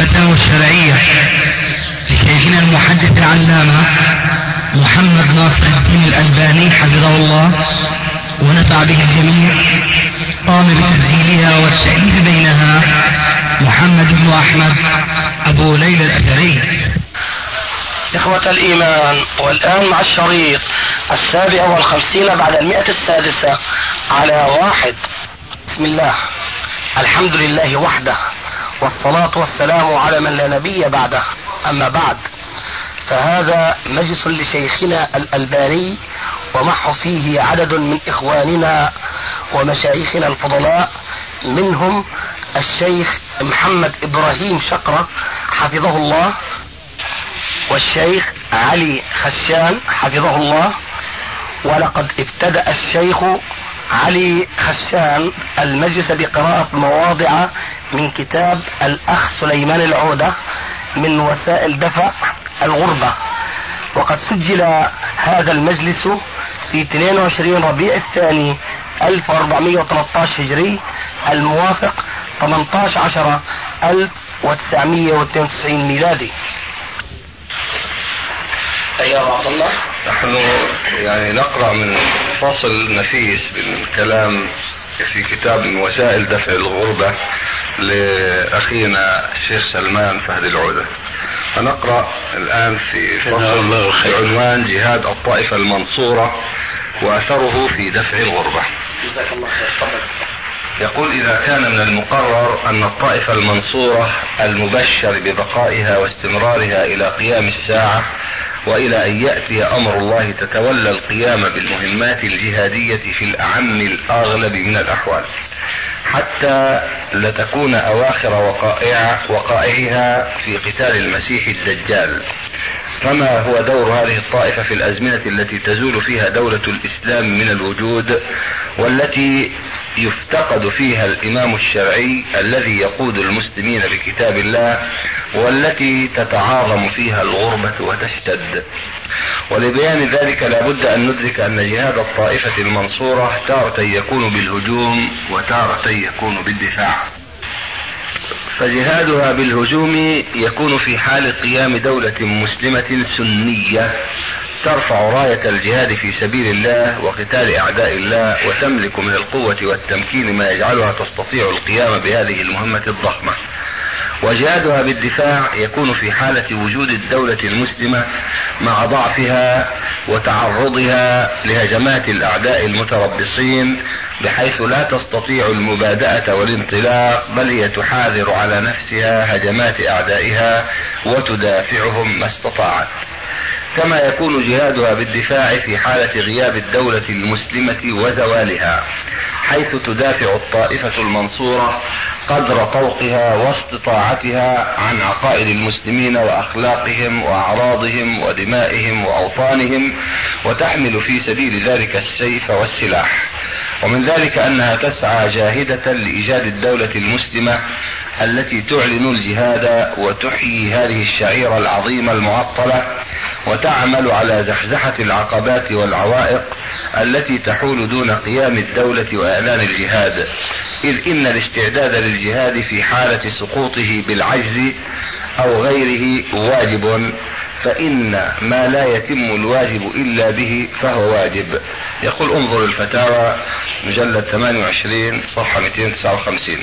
الفتاوى الشرعية لشيخنا المحدث العلامة محمد ناصر الدين الألباني حفظه الله ونفع به الجميع قام بتسجيلها والتأليف بينها محمد بن أحمد أبو ليلى الأثري. إخوة الإيمان والآن مع الشريط السابع والخمسين بعد المئة السادسة على واحد. بسم الله. الحمد لله وحده. والصلاة والسلام على من لا نبي بعده. أما بعد فهذا مجلس لشيخنا الألباني ومح فيه عدد من إخواننا ومشايخنا الفضلاء منهم الشيخ محمد إبراهيم شقرة حفظه الله والشيخ علي خشان حفظه الله ولقد ابتدأ الشيخ علي خشان المجلس بقراءة مواضع من كتاب الأخ سليمان العودة من وسائل دفع الغربة. وقد سجل هذا المجلس في 22 ربيع الثاني 1413 هجري الموافق 18 10 1992 ميلادي. أيها الله. نحن يعني نقرأ من فصل نفيس بالكلام في كتاب من وسائل دفع الغربة لأخينا الشيخ سلمان فهد العودة. فنقرأ الآن في فصل بعنوان جهاد الطائفة المنصورة وأثره في دفع الغربة. جزاك الله خير. يقول إذا كان من المقرر أن الطائفة المنصورة المبشر ببقائها واستمرارها إلى قيام الساعة وإلى أن يأتي أمر الله تتولى القيام بالمهمات الجهادية في الأعم الأغلب من الأحوال. حتى لتكون أواخر وقائع وقائعها في قتال المسيح الدجال. فما هو دور هذه الطائفة في الأزمنة التي تزول فيها دولة الإسلام من الوجود والتي يفتقد فيها الإمام الشرعي الذي يقود المسلمين بكتاب الله والتي تتعاظم فيها الغربة وتشتد؟ ولبيان ذلك لابد أن ندرك أن جهاد الطائفة المنصورة تارة يكون بالهجوم وتارة يكون بالدفاع. فجهادها بالهجوم يكون في حال قيام دولة مسلمة سنية ترفع راية الجهاد في سبيل الله وقتال أعداء الله وتملك من القوة والتمكين ما يجعلها تستطيع القيام بهذه المهمة الضخمة. وجهادها بالدفاع يكون في حالة وجود الدولة المسلمة مع ضعفها وتعرضها لهجمات الأعداء المتربصين بحيث لا تستطيع المبادئة والانطلاق بل هي تحاذر على نفسها هجمات أعدائها وتدافعهم ما استطاعت. كما يكون جهادها بالدفاع في حالة غياب الدولة المسلمة وزوالها حيث تدافع الطائفة المنصورة قدر طوقها واستطاعتها عن عقائد المسلمين وأخلاقهم وأعراضهم ودمائهم وأوطانهم وتحمل في سبيل ذلك السيف والسلاح. ومن ذلك أنها تسعى جاهدة لإيجاد الدولة المسلمة التي تعلن الجهاد وتحيي هذه الشعيرة العظيمة المعطلة وتعمل على زحزحة العقبات والعوائق التي تحول دون قيام الدولة وإعلان الجهاد. إذ إن الاستعداد للجهاد في حالة سقوطه بالعجز أو غيره واجب فإن ما لا يتم الواجب إلا به فهو واجب. يقول انظر الفتاوى مجلد 28 صفحة 259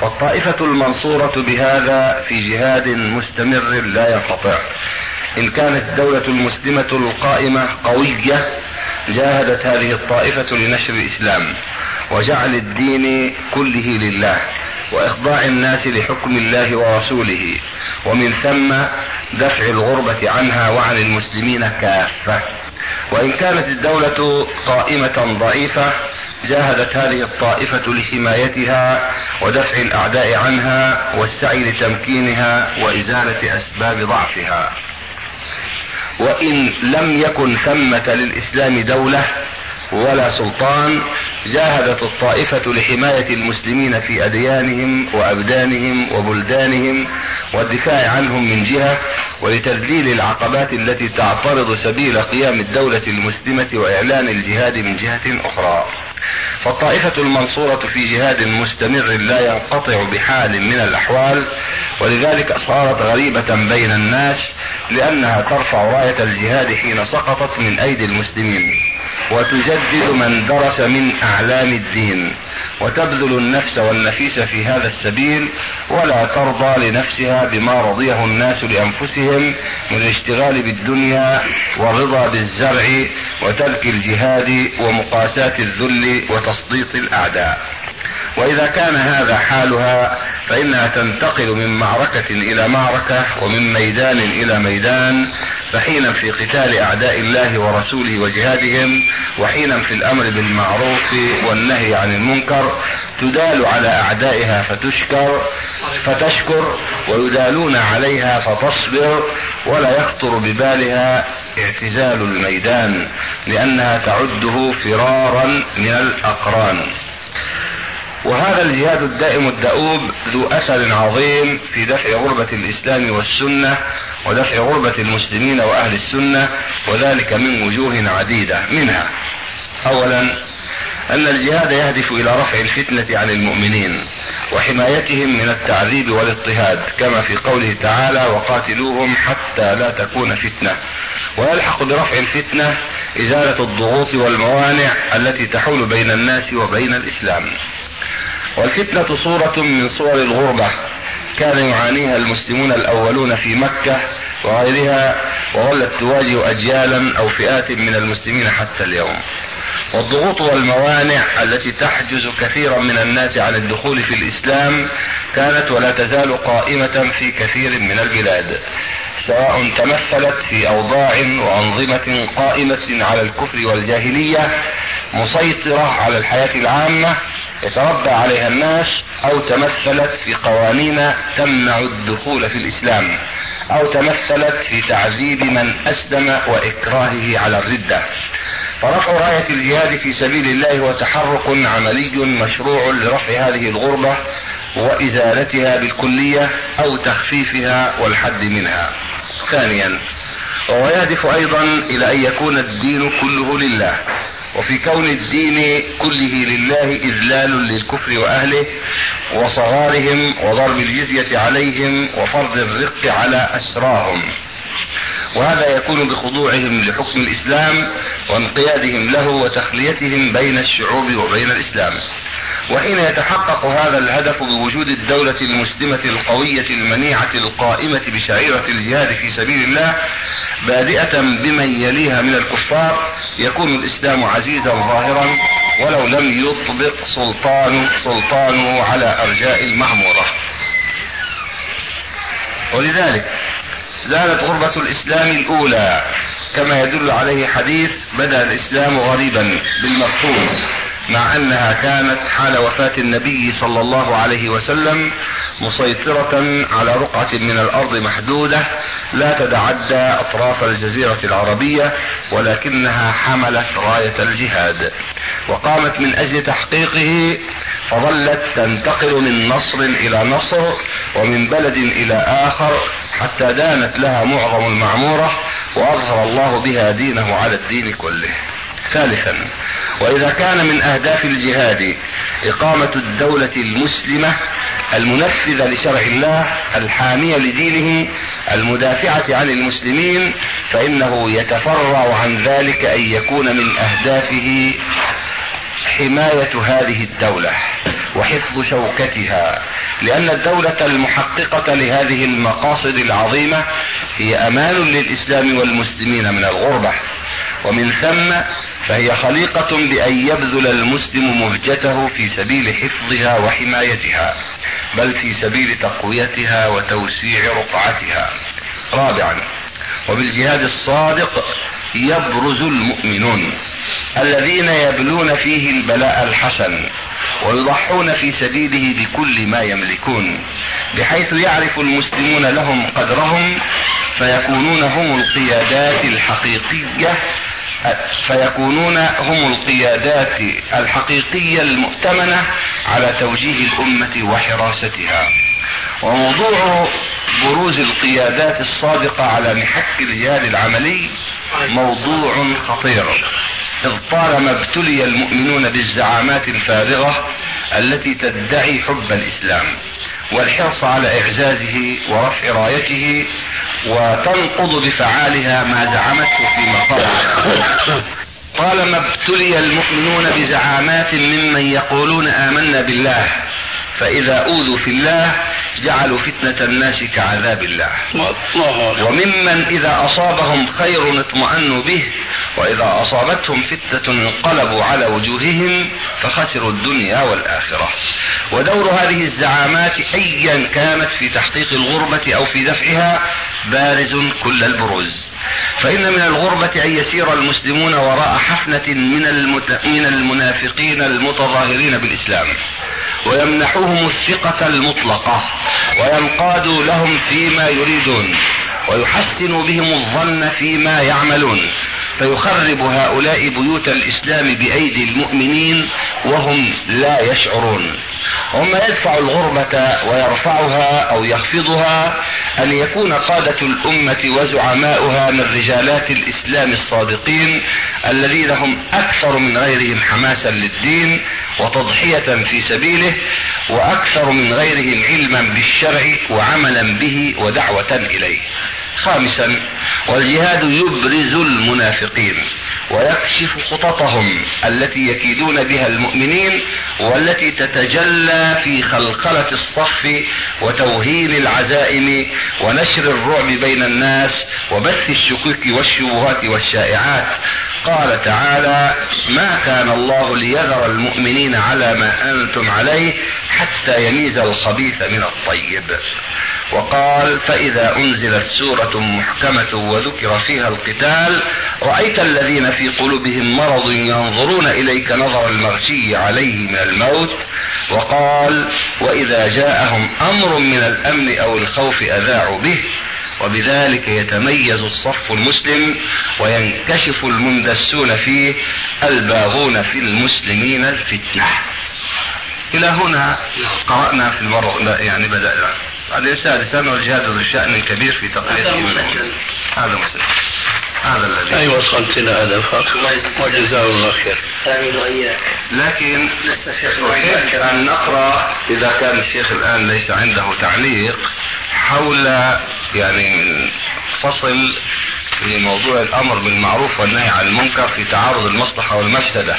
فالطائفة المنصورة بهذا في جهاد مستمر لا ينقطع. إن كانت الدولة المسلمة القائمة قوية جاهدت هذه الطائفة لنشر الإسلام وجعل الدين كله لله وإخضاع الناس لحكم الله ورسوله ومن ثم دفع الغربة عنها وعن المسلمين كافة. وإن كانت الدولة قائمة ضعيفة جاهدت هذه الطائفة لحمايتها ودفع الأعداء عنها والسعي لتمكينها وإزالة أسباب ضعفها. وإن لم يكن ثمة للإسلام دولة ولا سلطان جاهدت الطائفة لحماية المسلمين في أديانهم وأبدانهم وبلدانهم والدفاع عنهم من جهة ولتذليل العقبات التي تعترض سبيل قيام الدولة المسلمة وإعلان الجهاد من جهة أخرى. فالطائفة المنصورة في جهاد مستمر لا ينقطع بحال من الأحوال ولذلك صارت غريبة بين الناس لأنها ترفع راية الجهاد حين سقطت من أيدي المسلمين. وتجدد من درس من أعلام الدين. وتبذل النفس والنفيس في هذا السبيل ولا ترضى لنفسها بما رضيه الناس لأنفسهم. من الاشتغال بالدنيا والرضا بالزرع وترك الجهاد ومقاساة الذل وتسليط الأعداء. وإذا كان هذا حالها فإنها تنتقل من معركة إلى معركة ومن ميدان إلى ميدان فحينا في قتال أعداء الله ورسوله وجهادهم وحينا في الأمر بالمعروف والنهي عن المنكر تدال على أعدائها فتشكر فتشكر ويدالون عليها فتصبر ولا يخطر ببالها اعتزال الميدان لأنها تعده فرارا من الأقران. وهذا الجهاد الدائم الدؤوب ذو أثر عظيم في دفع غربة الإسلام والسنة ودفع غربة المسلمين وأهل السنة وذلك من وجوه عديدة منها. اولا أن الجهاد يهدف إلى رفع الفتنة عن المؤمنين وحمايتهم من التعذيب والاضطهاد كما في قوله تعالى وقاتلوهم حتى لا تكون فتنة ويلحق برفع الفتنة إزالة الضغوط والموانع التي تحول بين الناس وبين الإسلام. والفتنة صورة من صور الغربة كان يعانيها المسلمون الأولون في مكة وغيرها وظلت تواجه أجيالا أو فئات من المسلمين حتى اليوم. والضغوط والموانع التي تحجز كثيرا من الناس عن الدخول في الإسلام كانت ولا تزال قائمة في كثير من البلاد سواء تمثلت في أوضاع وأنظمة قائمة على الكفر والجاهلية مسيطرة على الحياة العامة يتربى عليها الناس أو تمثلت في قوانين تمنع الدخول في الإسلام أو تمثلت في تعذيب من أسلم وإكراهه على الردة. فرفع راية الجهاد في سبيل الله هو تحرك عملي مشروع لرفع هذه الغربة وإزالتها بالكلية أو تخفيفها والحد منها. ثانيا وهو يهدف أيضا إلى أن يكون الدين كله لله وفي كون الدين كله لله إذلال للكفر وأهله وصغارهم وضرب الجزية عليهم وفرض الرق على أسراهم. وهذا يكون بخضوعهم لحكم الإسلام وانقيادهم له وتخليتهم بين الشعوب وبين الإسلام. وحين يتحقق هذا الهدف بوجود الدولة المسلمة القوية المنيعة القائمة بشعيرة الجهاد في سبيل الله بادئة بمن يليها من الكفار يكون الإسلام عزيزا ظاهرا ولو لم يطبق سلطان سلطانه على أرجاء المعمورة. ولذلك زالت غربة الإسلام الأولى. كما يدل عليه حديث بدأ الإسلام غريبا بالمفهوم. مع أنها كانت حال وفاة النبي صلى الله عليه وسلم مسيطرة على رقعة من الأرض محدودة لا تتعدى أطراف الجزيرة العربية ولكنها حملت راية الجهاد. وقامت من أجل تحقيقه فظلت تنتقل من نصر إلى نصر ومن بلد إلى آخر حتى دانت لها معظم المعمورة وأظهر الله بها دينه على الدين كله. ثالثا وإذا كان من أهداف الجهاد إقامة الدولة المسلمة المنفذه لشرع الله الحامية لدينه المدافعة عن المسلمين فإنه يتفرع عن ذلك أن يكون من أهدافه حماية هذه الدولة وحفظ شوكتها لأن الدولة المحققة لهذه المقاصد العظيمة هي أمان للإسلام والمسلمين من الغربة ومن ثم فهي خليقة بأن يبذل المسلم مهجته في سبيل حفظها وحمايتها بل في سبيل تقويتها وتوسيع رقعتها. رابعا وبالجهاد الصادق يبرز المؤمنون الذين يبلون فيه البلاء الحسن ويضحون في سبيله بكل ما يملكون بحيث يعرف المسلمون لهم قدرهم فيكونون هم القيادات الحقيقية فيكونون هم القيادات الحقيقية المؤتمنة على توجيه الأمة وحراستها. وموضوع بروز القيادات الصادقة على محك الجهاد العملي موضوع خطير. إذ طالما ابتلي المؤمنون بالزعامات الفارغة التي تدعي حب الإسلام والحرص على إعزازه ورفع رايته وتنقض بفعالها ما زعمته في مقام. طالما ابتلي المؤمنون بزعامات ممن يقولون آمنا بالله فإذا أوذوا في الله جعلوا فتنة الناس كعذاب الله. وممن إذا أصابهم خير اطمأنوا به وإذا أصابتهم فتنة انقلبوا على وجوههم فخسروا الدنيا والآخرة. ودور هذه الزعامات أيا كانت في تحقيق الغربة أو في دفعها بارز كل البروز. فإن من الغربة أن يسير المسلمون وراء حفنة من, المت... من المنافقين المتظاهرين بالإسلام. ويمنحوهم الثقة المطلقة. وينقادوا لهم فيما يريدون ويحسنوا بهم الظن فيما يعملون. فيخرب هؤلاء بيوت الإسلام بأيدي المؤمنين وهم لا يشعرون. وما يدفع الغربة ويرفعها أو يخفضها أن يكون قادة الأمة وزعماؤها من رجالات الإسلام الصادقين الذين هم أكثر من غيرهم حماسا للدين وتضحية في سبيله وأكثر من غيرهم علما بالشرع وعملا به ودعوة إليه. خامسا والجهاد يبرز المنافقين ويكشف خططهم التي يكيدون بها المؤمنين والتي تتجلى في خلخلة الصف وتوهين العزائم ونشر الرعب بين الناس وبث الشكوك والشبهات والشائعات. قال تعالى ما كان الله ليذر المؤمنين على ما أنتم عليه حتى يميز الخبيث من الطيب. وقال فإذا أنزلت سورة محكمة وذكر فيها القتال رأيت الذين في قلوبهم مرض ينظرون إليك نظر المغشي عليه من الموت وقال وإذا جاءهم أمر من الأمن أو الخوف أذاعوا به وبذلك يتميز الصف المسلم وينكشف المندسون فيه الباغون في المسلمين الفتنة. إلى هنا قرأنا في المرة يعني بدأنا. بعدين سادسا والجهاد ذو شأن كبير في تقرير هذا مسلم. هذا الذي أي وصلت إلى هدفك وجزاه الله خير. لكن أحب أن نقرأ إذا كان الشيخ الآن ليس عنده تعليق حول يعني فصل في موضوع الأمر بالمعروف والنهي عن المنكر في تعارض المصلحة والمفسدة.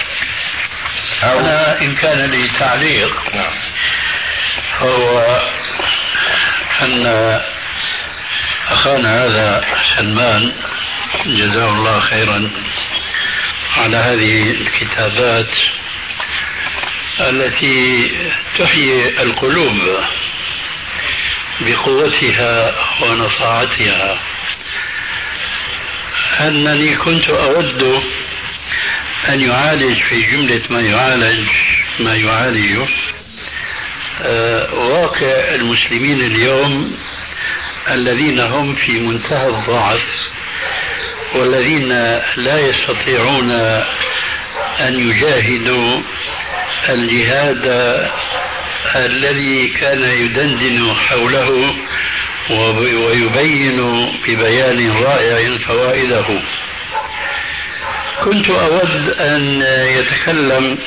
أو أنا إن كان لي تعليق نعم. فهو أن أخانا هذا سلمان جزاه الله خيرا على هذه الكتابات التي تحيي القلوب بقوتها ونصاعتها. أنني كنت أود أن يعالج في جملة ما يعالج ما يعالجه. آه، واقع المسلمين اليوم الذين هم في منتهى الضعف والذين لا يستطيعون أن يجاهدوا الجهاد الذي كان يدندن حوله ويبين ببيان رائع فوائده. كنت أود أن يتكلم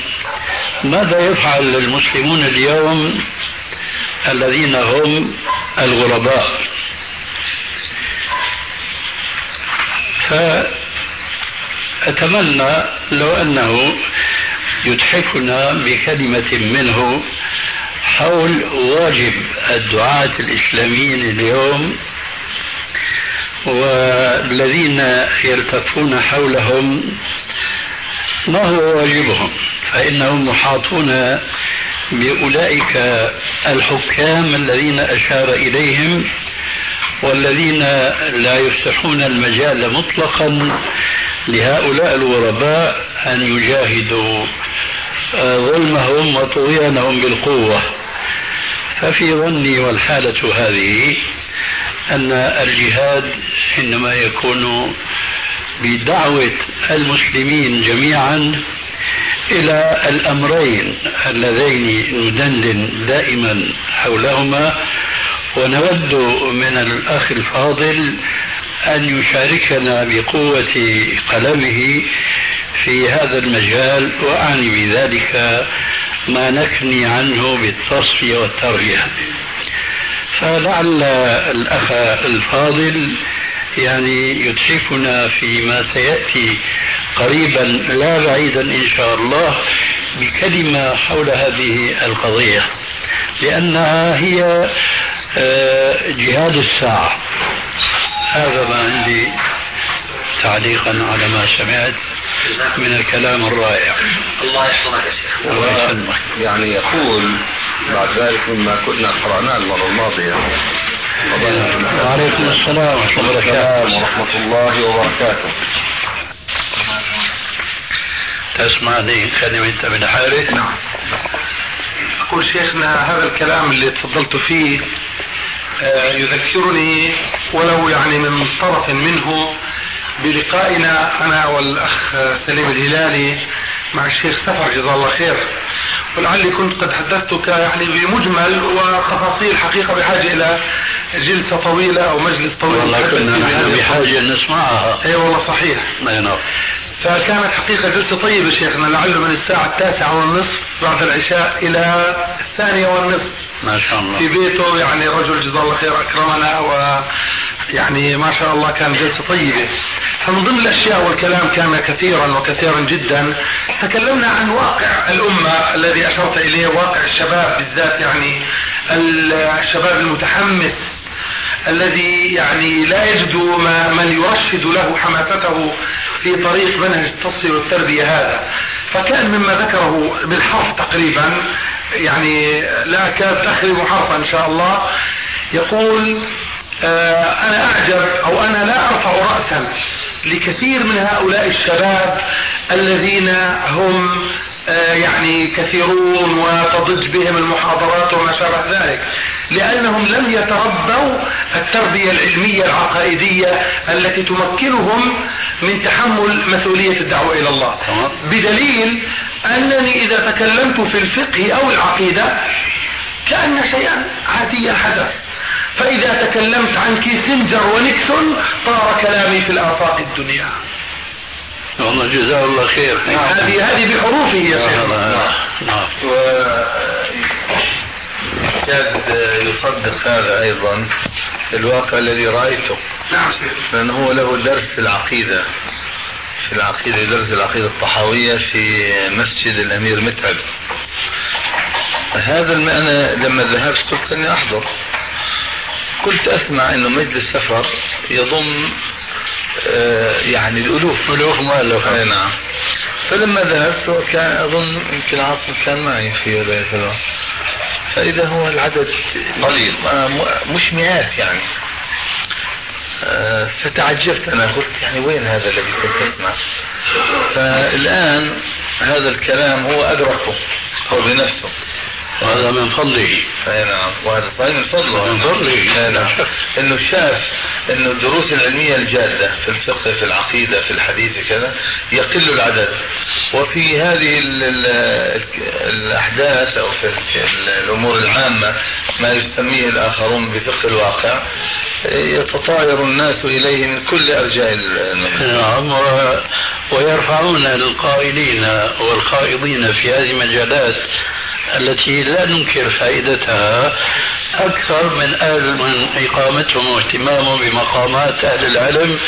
ماذا يفعل المسلمون اليوم الذين هم الغرباء. فأتمنى لو أنه يتحفنا بكلمة منه حول واجب الدعاة الإسلاميين اليوم والذين يلتفون حولهم ما هو واجبهم؟ فإنهم محاطون بأولئك الحكام الذين أشار إليهم والذين لا يفتحون المجال مطلقا لهؤلاء الغرباء أن يجاهدوا ظلمهم وطغيانهم بالقوة. ففي ظني والحالة هذه أن الجهاد إنما يكون بدعوة المسلمين جميعا إلى الأمرين اللذين ندندن دائما حولهما. ونود من الأخ الفاضل أن يشاركنا بقوة قلمه في هذا المجال وأعني بذلك ما نكني عنه بالتصفية والتربية. فلعل الأخ الفاضل يعني يتحفنا فيما سيأتي قريبا لا بعيدا إن شاء الله بكلمة حول هذه القضية لأنها هي آه، جهاد الساعة. هذا ما عندي تعليقا على ما سمعت من الكلام الرائع. الله يحفظك يا شيخ. الله يسلمك. يعني يقول بعد ذلك مما كنا قرأناه المرة الماضية وعليكم السلام ورحمة الله وبركاته. ورحمة الله وبركاته. تسمعني كلمة أنت من حارث نعم. أقول شيخنا هذا الكلام اللي تفضلت فيه آه، يذكرني ولو يعني من طرف منه بلقائنا أنا والأخ سليم الهلالي مع الشيخ سفر جزاه الله خير. ولعلي كنت قد حدثتك يعني بمجمل وتفاصيل حقيقة بحاجة إلى جلسة طويلة أو مجلس طويل والله كنا نحن بحاجة أن نسمعها. أي والله صحيح. أي نعم فكانت حقيقة جلسة طيبة شيخنا لعله من الساعة التاسعة والنصف بعد العشاء إلى الثانية والنصف. ما شاء الله. في بيته يعني رجل جزاه الله خير أكرمنا و يعني ما شاء الله كان جلسة طيبة. فمن ضمن الأشياء والكلام كان كثيرا وكثيرا جدا. تكلمنا عن واقع الأمة الذي أشرت إليه واقع الشباب بالذات يعني الشباب المتحمس الذي يعني لا يجد ما من يرشد له حماسته في طريق منهج التصفية والتربية هذا. فكان مما ذكره بالحرف تقريبا يعني لا أكاد تخرب حرفا إن شاء الله. يقول آه أنا أعجب أو أنا لا أرفع رأسا لكثير من هؤلاء الشباب الذين هم آه يعني كثيرون وتضج بهم المحاضرات وما شابه ذلك لأنهم لم يتربوا التربية العلمية العقائدية التي تمكنهم من تحمل مسؤولية الدعوة إلى الله. بدليل أنني إذا تكلمت في الفقه أو العقيدة كأن شيئا عاديا حدث فإذا تكلمت عن كيسنجر ونيكسون طار كلامي في الآفاق الدنيا. والله جزاه الله خير. هذه هذه بحروفه يا شيخ. نعم. نعم. يكاد يصدق هذا أيضا الواقع الذي رأيته. نعم شيخ. لأنه هو له درس في العقيدة في العقيدة درس العقيدة الطحاوية في مسجد الأمير متعب. هذا الم... أنا لما ذهبت قلت أني أحضر. كنت أسمع انه مجلس سفر يضم آه، يعني الألوف. ألوف مؤلف أي نعم. فلما ذهبت كان أظن يمكن عاصم كان معي في ذلك الوقت فإذا هو العدد قليل. آه، مش مئات يعني. آه، فتعجبت أنا. قلت يعني وين هذا الذي كنت أسمع؟ فالآن هذا الكلام هو أدركه. هو بنفسه. وهذا من فضله. أي نعم. وهذا صحيح من فضله. من فضله. أي نعم. إنه شاف إنه الدروس العلمية الجادة في الفقه في العقيدة في الحديث كذا يقل العدد. وفي هذه ال ال الأحداث أو في ال- الأمور العامة ما يسميه الآخرون بفقه الواقع يتطاير الناس إليه من كل أرجاء المملكه نعم. ويرفعون القائلين والخائضين في هذه المجالات التي لا ننكر فائدتها أكثر من أهل من إقامتهم واهتمامهم بمقامات أهل العلم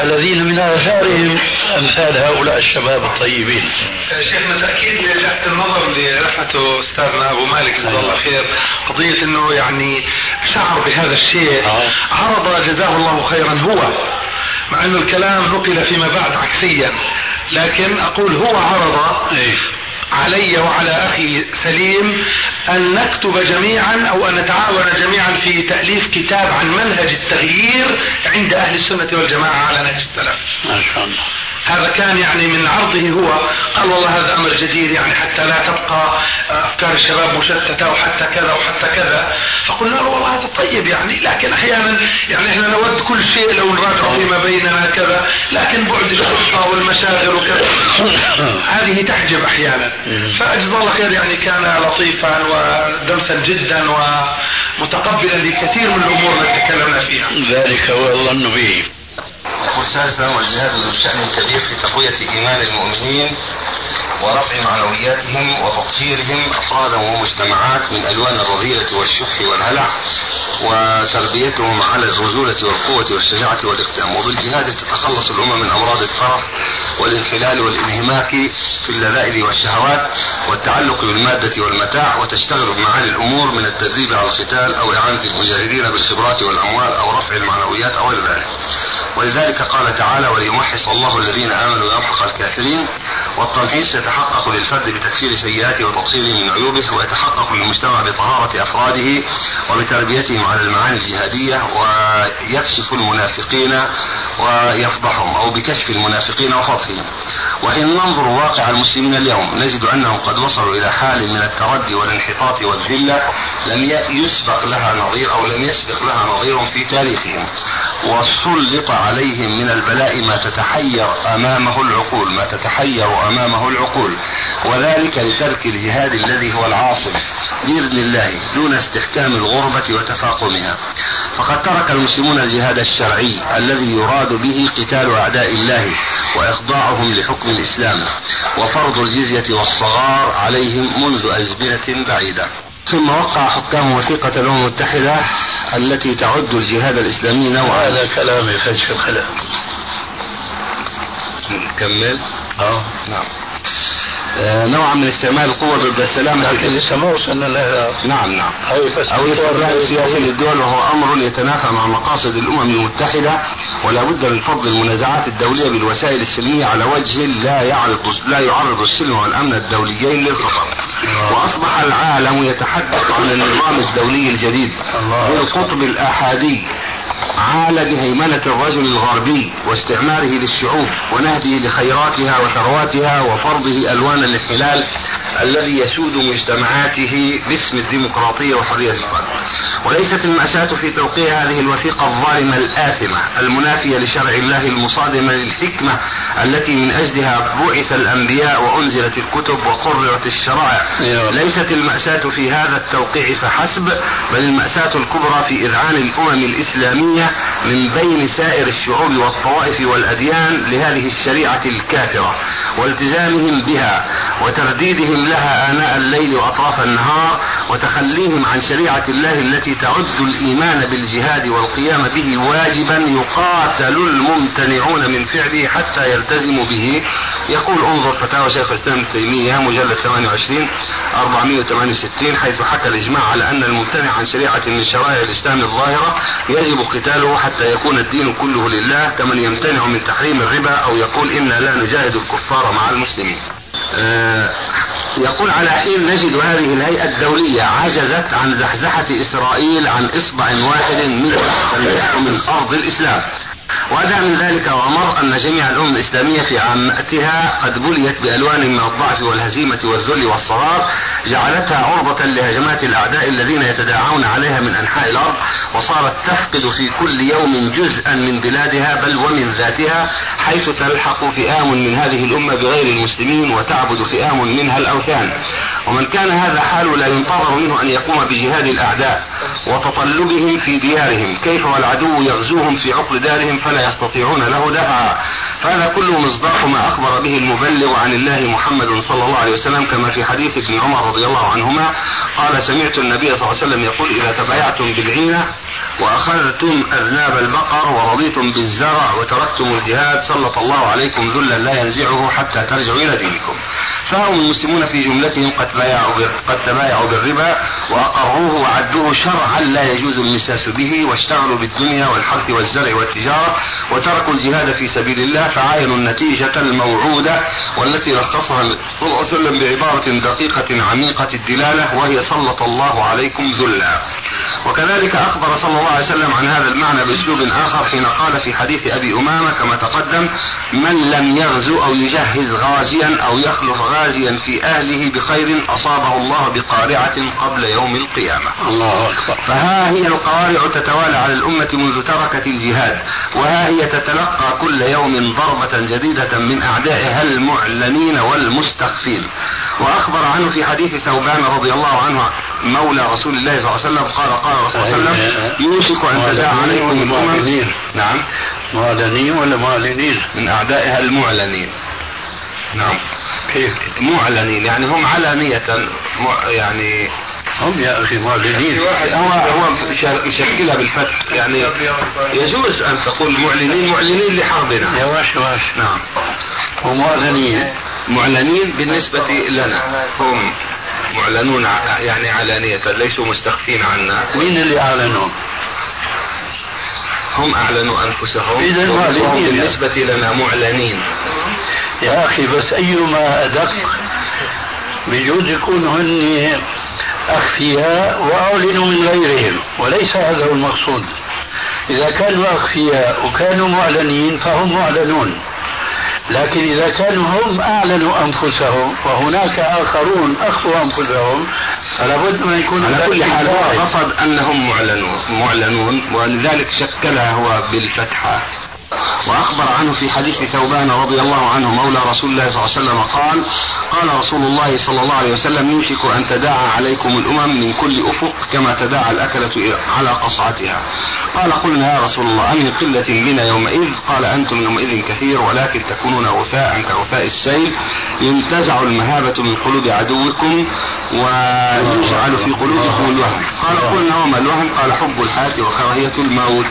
الذين من آثارهم أمثال هؤلاء الشباب الطيبين شيخنا تأكيد للفت النظر اللي لفته أستاذنا أبو مالك جزاه الله خير قضية أنه يعني شعر بهذا الشيء آه. عرض جزاه الله خيرا هو مع أنه الكلام نقل فيما بعد عكسيا لكن أقول هو عرض إيه. علي وعلى أخي سليم أن نكتب جميعا أو أن نتعاون جميعا في تأليف كتاب عن منهج التغيير عند أهل السنة والجماعة على نهج السلف. ما شاء الله. هذا كان يعني من عرضه هو. قال والله هذا أمر جديد يعني حتى لا تبقى أفكار الشباب مشتتة وحتى كذا وحتى كذا. فقلنا له والله هذا طيب يعني لكن أحيانا يعني إحنا نود كل شيء لو نراجع فيما بيننا كذا لكن بعد الخطه والمشاغل وكذا. هذه تحجب أحيانا. فجزاه الله خير يعني كان لطيفا ودرسا جدا متقبلا لكثير من الأمور التي تكلمنا فيها. ذلك هو الظن به. ثالثا والجهاد ذو شأن كبير في تقوية إيمان المؤمنين ورفع معنوياتهم وتطهيرهم أفرادا ومجتمعات من ألوان الرذيلة والشح والهلع وتربيتهم على الرجولة والقوة والشجاعة والإقدام. وبالجهاد تتخلص الأمم من أمراض الطرف والانحلال والانهماك في اللذائذ والشهوات والتعلق بالمادة والمتاع وتشتغل بمعالي الأمور من التدريب على القتال أو إعانة المجاهدين بالخبرات والأموال أو رفع المعنويات أو غير ذلك. ولذلك قال تعالى وليمحص الله الذين آمنوا ويمحق الكافرين والتمحيص يتحقق للفرد بتكفير سيئاته وتطهيره من عيوبه ويتحقق للمجتمع بطهارة أفراده وبتربيتهم على المعاني الجهادية ويكشف المنافقين ويفضحهم أو بكشف المنافقين وفضحهم. وحين ننظر واقع المسلمين اليوم نجد أنهم قد وصلوا إلى حال من التردي والانحطاط والذلة لم يسبق لها نظير أو لم يسبق لها نظير في تاريخهم. وسلط عليهم من البلاء ما تتحير أمامه العقول ما تتحير أمامه العقول. وذلك لترك الجهاد الذي هو العاصم بإذن الله دون استحكام الغربة وتفاقمها. فقد ترك المسلمون الجهاد الشرعي الذي يراد به قتال أعداء الله وإخضاعهم لحكم الإسلام وفرض الجزية والصغار عليهم منذ أزمنة بعيدة. ثم وقع حكام وثيقة الأمم المتحدة التي تعد الجهاد الإسلامي نوعا. هذا كلام يفتش الخلاف نكمل آه. نعم. نوعا من استعمال القوة ضد السلام لكن لسه ما وصلنا لها نعم نعم. أو الاستغلال السياسي للدول وهو أمر يتنافى مع مقاصد الأمم المتحدة ولا بد من فض المنازعات الدولية بالوسائل السلمية على وجه لا يعرض لا يعرض السلم والأمن الدوليين للخطر. وأصبح العالم يتحدث عن النظام الدولي الجديد بالقطب الآحادي. عال بهيمنة الرجل الغربي واستعماره للشعوب ونهبه لخيراتها وثرواتها وفرضه ألوان الانحلال الذي يسود مجتمعاته باسم الديمقراطية وحرية الفرد. وليست المأساة في توقيع هذه الوثيقة الظالمة الآثمة المنافية لشرع الله المصادمة للحكمة التي من أجلها بعث الأنبياء وأنزلت الكتب وقررت الشرائع. ليست المأساة في هذا التوقيع فحسب بل المأساة الكبرى في إذعان الأمم الإسلامية من بين سائر الشعوب والطوائف والأديان لهذه الشريعة الكافرة والتزامهم بها وترديدهم لها آناء الليل وأطراف النهار وتخليهم عن شريعة الله التي تعد الإيمان بالجهاد والقيام به واجبا يقاتل الممتنعون من فعله حتى يلتزموا به. يقول انظر فتاوى شيخ الإسلام ابن تيمية مجلد 28 468 حيث حكى الإجماع على أن الممتنع عن شريعة من شرائع الإسلام الظاهرة يجب قتاله حتى يكون الدين كله لله كمن يمتنع من تحريم الربا أو يقول إنا لا نجاهد الكفار مع المسلمين. يقول على حين نجد هذه الهيئة الدولية عجزت عن زحزحة إسرائيل عن إصبع واحد من من أرض الإسلام. وأدى من ذلك وأمر أن جميع الأمم الإسلامية في عامتها قد بليت بألوان من الضعف والهزيمة والذل والصغار جعلتها عرضة لهجمات الأعداء الذين يتداعون عليها من أنحاء الأرض وصارت تفقد في كل يوم جزءا من بلادها بل ومن ذاتها حيث تلحق فئام من هذه الأمة بغير المسلمين وتعبد فئام منها الأوثان. ومن كان هذا حاله لا ينتظر منه أن يقوم بجهاد الأعداء وتطلبهم في ديارهم كيف والعدو يغزوهم في عقر دارهم فلا يستطيعون له دفعا فهذا كله مصداق ما أخبر به المبلغ عن الله محمد صلى الله عليه وسلم كما في حديث ابن عمر رضي الله عنهما قال سمعت النبي صلى الله عليه وسلم يقول إذا تبايعتم بالعينة وأخذتم أذناب البقر ورضيتم بالزرع وتركتم الجهاد سلط الله عليكم ذلا لا ينزعه حتى ترجعوا إلى دينكم. فهم المسلمون في جملتهم قد بايعوا قد تبايعوا بالربا وأقروه وعدوه شرعا لا يجوز المساس به واشتغلوا بالدنيا والحرث والزرع والتجارة وتركوا الجهاد في سبيل الله فعاينوا النتيجة الموعودة والتي لخصها النبي صلى الله عليه وسلم بعبارة دقيقة عميقة الدلالة وهي سلط الله عليكم ذلا. وكذلك أخبر صلى الله عليه وسلم عن هذا المعنى بأسلوب آخر حين قال في حديث أبي أمامة كما تقدم من لم يغزو أو يجهز غازيا أو يخلف غازيا في أهله بخير أصابه الله بقارعة قبل يوم القيامة. الله أكبر. فها هي القوارع تتوالى على الأمة منذ تركت الجهاد وها هي تتلقى كل يوم ضربة جديدة من أعدائها المعلنين والمستخفين. وأخبر عنه في حديث ثوبان رضي الله عنه مولى رسول الله صلى الله عليه وسلم قال قال الرسول صلى الله عليه وسلم يوشك أن تداعى عليكم الأمم. نعم. معلنين ولا معلنين؟ من أعدائها المعلنين. نعم. كيف؟ معلنين يعني هم علانية يعني هم يا أخي معلنين هو هو يشكلها بالفتح يعني يجوز أن تقول معلنين معلنين لحربنا يا واش واش. نعم. ومعلنين معلنين بالنسبة لنا هم معلنون يعني علانية ليسوا مستخفين عنا. مين اللي أعلنوا؟ هم أعلنوا أنفسهم. إذا معلنين بالنسبة لنا معلنين. يا أخي بس أيما أدق بجوز يكون هن أخفياء وأعلنوا من غيرهم وليس هذا هو المقصود. إذا كانوا أخفياء وكانوا معلنين فهم معلنون. لكن إذا كانوا هم أعلنوا أنفسهم وهناك آخرون أخفوا أنفسهم فلا بد من يكون على كل حال هو قصد أنهم معلنون معلنون ولذلك شكلها هو بالفتحة. وأخبر عنه في حديث ثوبان رضي الله عنه مولى رسول الله صلى الله عليه وسلم قال قال رسول الله صلى الله عليه وسلم يوشك أن تداعى عليكم الأمم من كل أفق كما تداعى الأكلة على قصعتها. قال قلنا يا رسول الله أمن قلة بنا يومئذ؟ قال أنتم يومئذ كثير ولكن تكونون غثاء كغثاء السيل. ينتزع المهابة من قلوب عدوكم ويجعل في قلوبكم الوهن قال قلنا وما الوهن قال حب الحياة وكراهية الموت.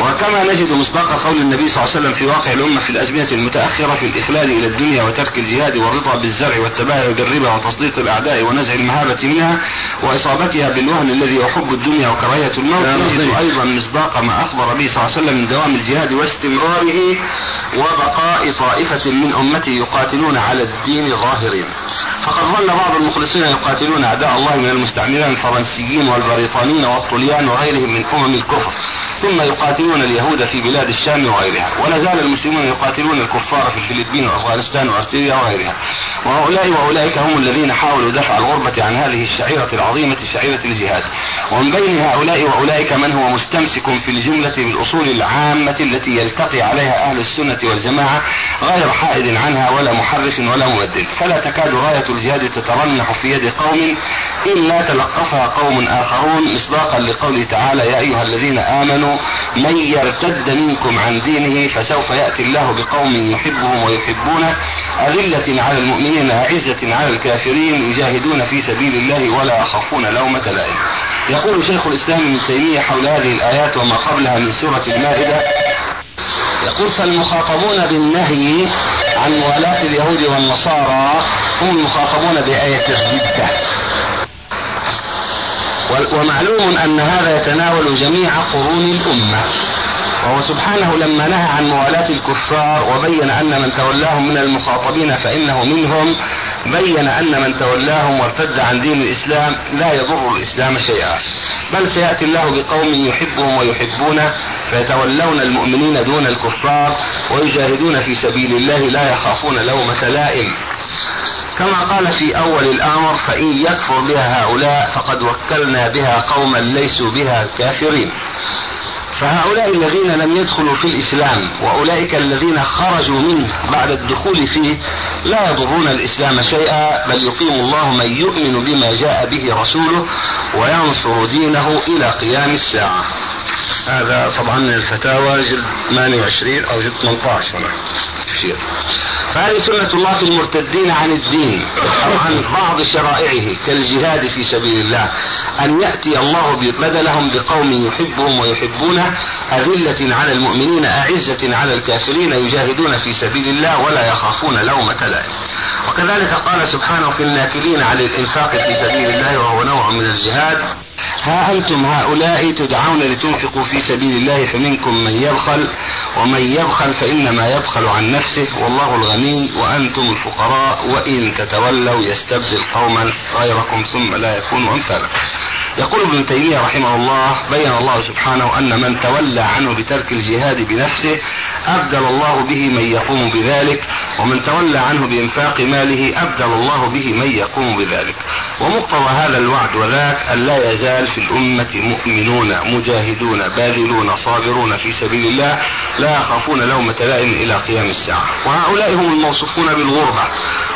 وكما نجد مصداق قول النبي صلى الله عليه وسلم في واقع الأمة في الأزمنة المتأخرة في الإخلال إلى الدنيا وترك الجهاد والرضا بالزرع والتباهي بالربا وتسليط الأعداء ونزع المهابة منها وإصابتها بالوهن الذي يحب الدنيا وكراهية الموت نجد أيضا مصداق ما أخبر به صلى الله عليه وسلم من دوام الجهاد واستمراره وبقاء طائفة من أمته يقاتلون على الدين ظاهرين. فقد ظل بعض المخلصين يقاتلون أعداء الله من المستعمرين الفرنسيين والبريطانيين والطليان وغيرهم من أمم الكفر. ثم يقاتلون اليهود في بلاد الشام وغيرها. ولا زال المسلمون يقاتلون الكفار في الفلبين وأفغانستان وارتريا وغيرها. وهؤلاء وأولئك هم الذين حاولوا دفع الغربة عن هذه الشعيرة العظيمة شعيرة الجهاد. ومن بين هؤلاء وأولئك من هو مستمسك في الجملة بالأصول العامة التي يلتقي عليها أهل السنة والجماعة غير حائد عنها ولا محرف ولا مبدل فلا تكاد راية الجهاد تترنح في يد قوم إلا تلقفها قوم آخرون مصداقا لقوله تعالى يا أيها الذين آمنوا من يرتد منكم عن دينه فسوف يأتي الله بقوم يحبهم ويحبونه أذلة على المؤمنين أعزة على الكافرين يجاهدون في سبيل الله ولا يخافون لومة لائم. يقول شيخ الإسلام ابن تيمية حول هذه الآيات وما قبلها من سورة المائدة. يقول فالمخاطبون بالنهي عن موالاة اليهود والنصارى هم المخاطبون بآية الردة. ومعلوم أن هذا يتناول جميع قرون الأمة. وهو سبحانه لما نهى عن موالاة الكفار وبين أن من تولاهم من المخاطبين فإنه منهم بين أن من تولاهم وارتد عن دين الإسلام لا يضر الإسلام شيئا. بل سيأتي الله بقوم يحبهم ويحبونه فيتولون المؤمنين دون الكفار ويجاهدون في سبيل الله لا يخافون لومة لائم. كما قال في أول الأمر فإن يكفر بها هؤلاء فقد وكلنا بها قوما ليسوا بها كافرين. فهؤلاء الذين لم يدخلوا في الإسلام وأولئك الذين خرجوا منه بعد الدخول فيه لا يضرون الإسلام شيئا بل يقيم الله من يؤمن بما جاء به رسوله وينصر دينه إلى قيام الساعة. هذا طبعا الفتاوى جلد 28 أو جلد 18 هنا فهذه سنة الله في المرتدين عن الدين أو عن بعض شرائعه كالجهاد في سبيل الله. أن يأتي الله بدلهم بقوم يحبهم ويحبونه أذلة على المؤمنين أعزة على الكافرين يجاهدون في سبيل الله ولا يخافون لومة لائم. وكذلك قال سبحانه في الناكلين على الإنفاق في سبيل الله وهو نوع من الجهاد ها أنتم هؤلاء تدعون لتنفقوا في سبيل الله فمنكم من يبخل ومن يبخل فإنما يبخل عن نفسه والله الغني وأنتم الفقراء وإن تتولوا يستبدل قوما غيركم ثم لا يكونوا أمثالكم يقول ابن تيمية رحمه الله بين الله سبحانه أن من تولى عنه بترك الجهاد بنفسه أبدل الله به من يقوم بذلك ومن تولى عنه بإنفاق ماله أبدل الله به من يقوم بذلك. ومقتضى هذا الوعد وذاك أن لا يزال في الأمة مؤمنون مجاهدون باذلون صابرون في سبيل الله لا يخافون لومة لائم إلى قيام الساعة. وهؤلاء هم الموصوفون بالغربة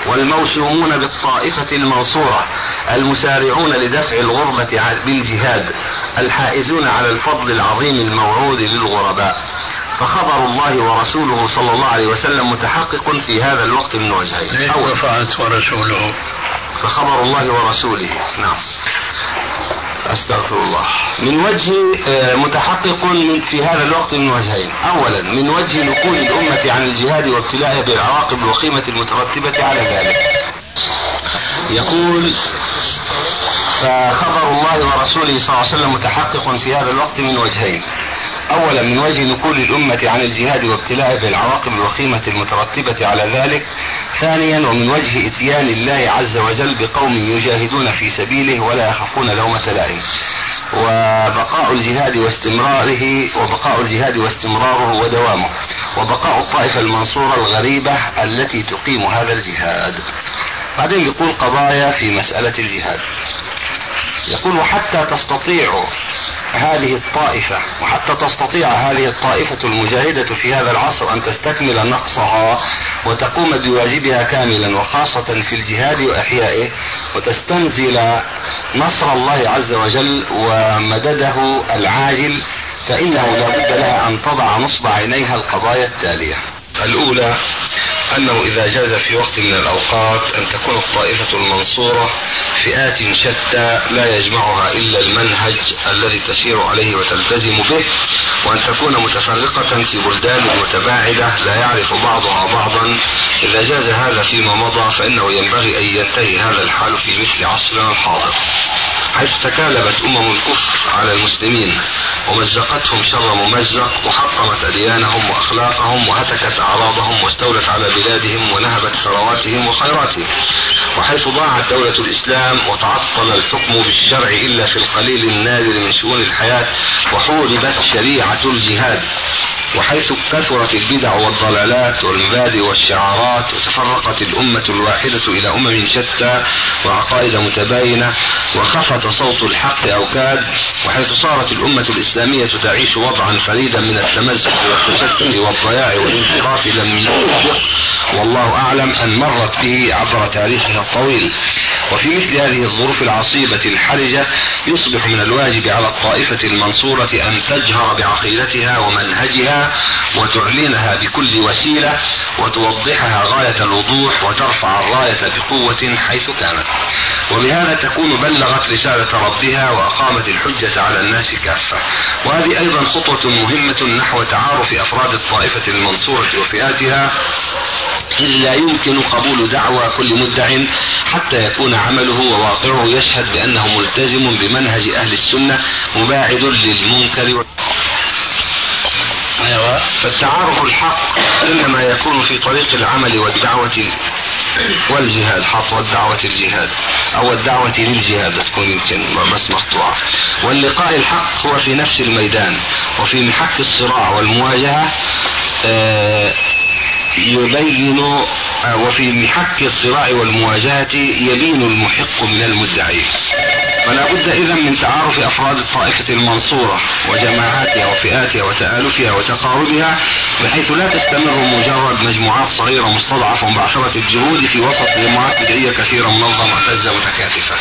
والموسومون بالطائفة المنصورة المسارعون لدفع الغربة بالجهاد الحائزون على الفضل العظيم الموعود للغرباء. فخبر الله ورسوله صلى الله عليه وسلم متحقق في هذا الوقت من وجهين. أول فعلت ورسوله. فخبر الله ورسوله. نعم. أستغفر الله. من وجه آه، متحقق في هذا الوقت من وجهين. اولا من وجه نقول الأمة عن الجهاد وابتلاءها بالعواقب الوخيمه المترتبة على ذلك. يقول فخبر الله ورسوله صلى الله عليه وسلم متحقق في هذا الوقت من وجهين. أولا من وجه نقول الامه عن الجهاد وابتلاء بالعواقب الوخيمة المترتبة على ذلك. ثانيا ومن وجه إتيان الله عز وجل بقوم يجاهدون في سبيله ولا يخافون لومة لائم. وبقاء الجهاد واستمراره وبقاء الجهاد واستمراره ودوامه. وبقاء الطائفة المنصورة الغريبة التي تقيم هذا الجهاد. بعدين يقول قضايا في مسألة الجهاد. يقول وحتى تستطيعوا هذه الطائفة وحتى تستطيع هذه الطائفة المجاهدة في هذا العصر أن تستكمل نقصها وتقوم بواجبها كاملا وخاصة في الجهاد وإحيائه وتستنزل نصر الله عز وجل ومدده العاجل فإنه لا بد لها أن تضع نصب عينيها القضايا التالية. الأولى أنه إذا جاز في وقت من الأوقات أن تكون الطائفة المنصورة فئات شتى لا يجمعها إلا المنهج الذي تسير عليه وتلتزم به وأن تكون متفرقة في بلدان متباعدة لا يعرف بعضها بعضا. إذا جاز هذا فيما مضى فإنه ينبغي أن ينتهي هذا الحال في مثل عصرنا الحاضر. حيث تكالبت أمم الكفر على المسلمين ومزقتهم شر ممزق وحطمت أديانهم وأخلاقهم وهتكت أعراضهم واستولت على بلادهم ونهبت ثرواتهم وخيراتهم. وحيث ضاعت دولة الإسلام وتعطل الحكم بالشرع إلا في القليل النادر من شؤون الحياة وحوربت شريعة الجهاد. وحيث كثرت البدع والضلالات والمبادئ والشعارات وتفرقت الأمة الواحدة إلى أمم شتى وعقائد متباينة وخفت صوت الحق أوكاد وحيث صارت الأمة الإسلامية تعيش وضعا فريدا من التمزق والتشتت والضياع والانحراف لم يسبق والله أعلم أن مرت به عبر تاريخها الطويل. وفي مثل هذه الظروف العصيبة الحرجة يصبح من الواجب على الطائفة المنصورة أن تجهر بعقيدتها ومنهجها وتعلنها بكل وسيلة وتوضحها غاية الوضوح وترفع الراية بقوة حيث كانت. وبهذا تكون بلغت رسالة ربها وأقامت الحجة على الناس كافة. وهذه أيضا خطوة مهمة نحو تعارف أفراد الطائفة المنصورة وفئاتها إذ لا يمكن قبول دعوى كل مدع حتى يكون عمله وواقعه يشهد بأنه ملتزم بمنهج أهل السنة مباعد للمنكر. أيوة. فالتعارف الحق إنما يكون في طريق العمل والدعوة والجهاد حط والدعوة الجهاد أو الدعوة للجهاد تكون يمكن بس مقطوعة واللقاء الحق هو في نفس الميدان وفي محك الصراع والمواجهة آه يبين وفي محك الصراع والمواجهة يبين المحق من المدعي. فلا بد إذا من تعارف أفراد الطائفة المنصورة وجماعاتها وفئاتها وتآلفها وتقاربها بحيث لا تستمر مجرد مجموعات صغيرة مستضعفة مباشرة الجهود في وسط جماعات بدعية كثيرة منظمة معتزة متكاتفة.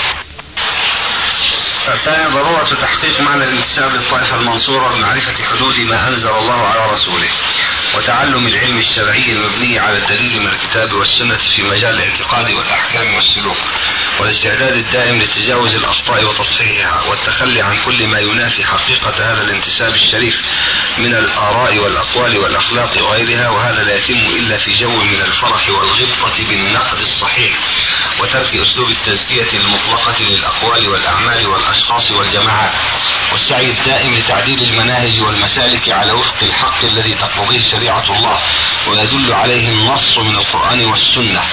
الثاني ضرورة تحقيق معنى الانتساب للطائفة المنصورة بمعرفة حدود ما أنزل الله على رسوله. وتعلم العلم الشرعي المبني على الدليل من الكتاب والسنة في مجال الاعتقاد والأحكام والسلوك والاستعداد الدائم لتجاوز الأخطاء وتصحيحها والتخلي عن كل ما ينافي حقيقة هذا الانتساب الشريف من الآراء والأقوال والأخلاق وغيرها وهذا لا يتم إلا في جو من الفرح والغبطة بالنقد الصحيح وترك أسلوب التزكية المطلقة للأقوال والأعمال والأشخاص والجماعات والسعي الدائم لتعديل المناهج والمسالك على وفق الحق الذي تقتضيه شريعة الله ويدل عليه النص من القرآن والسنة.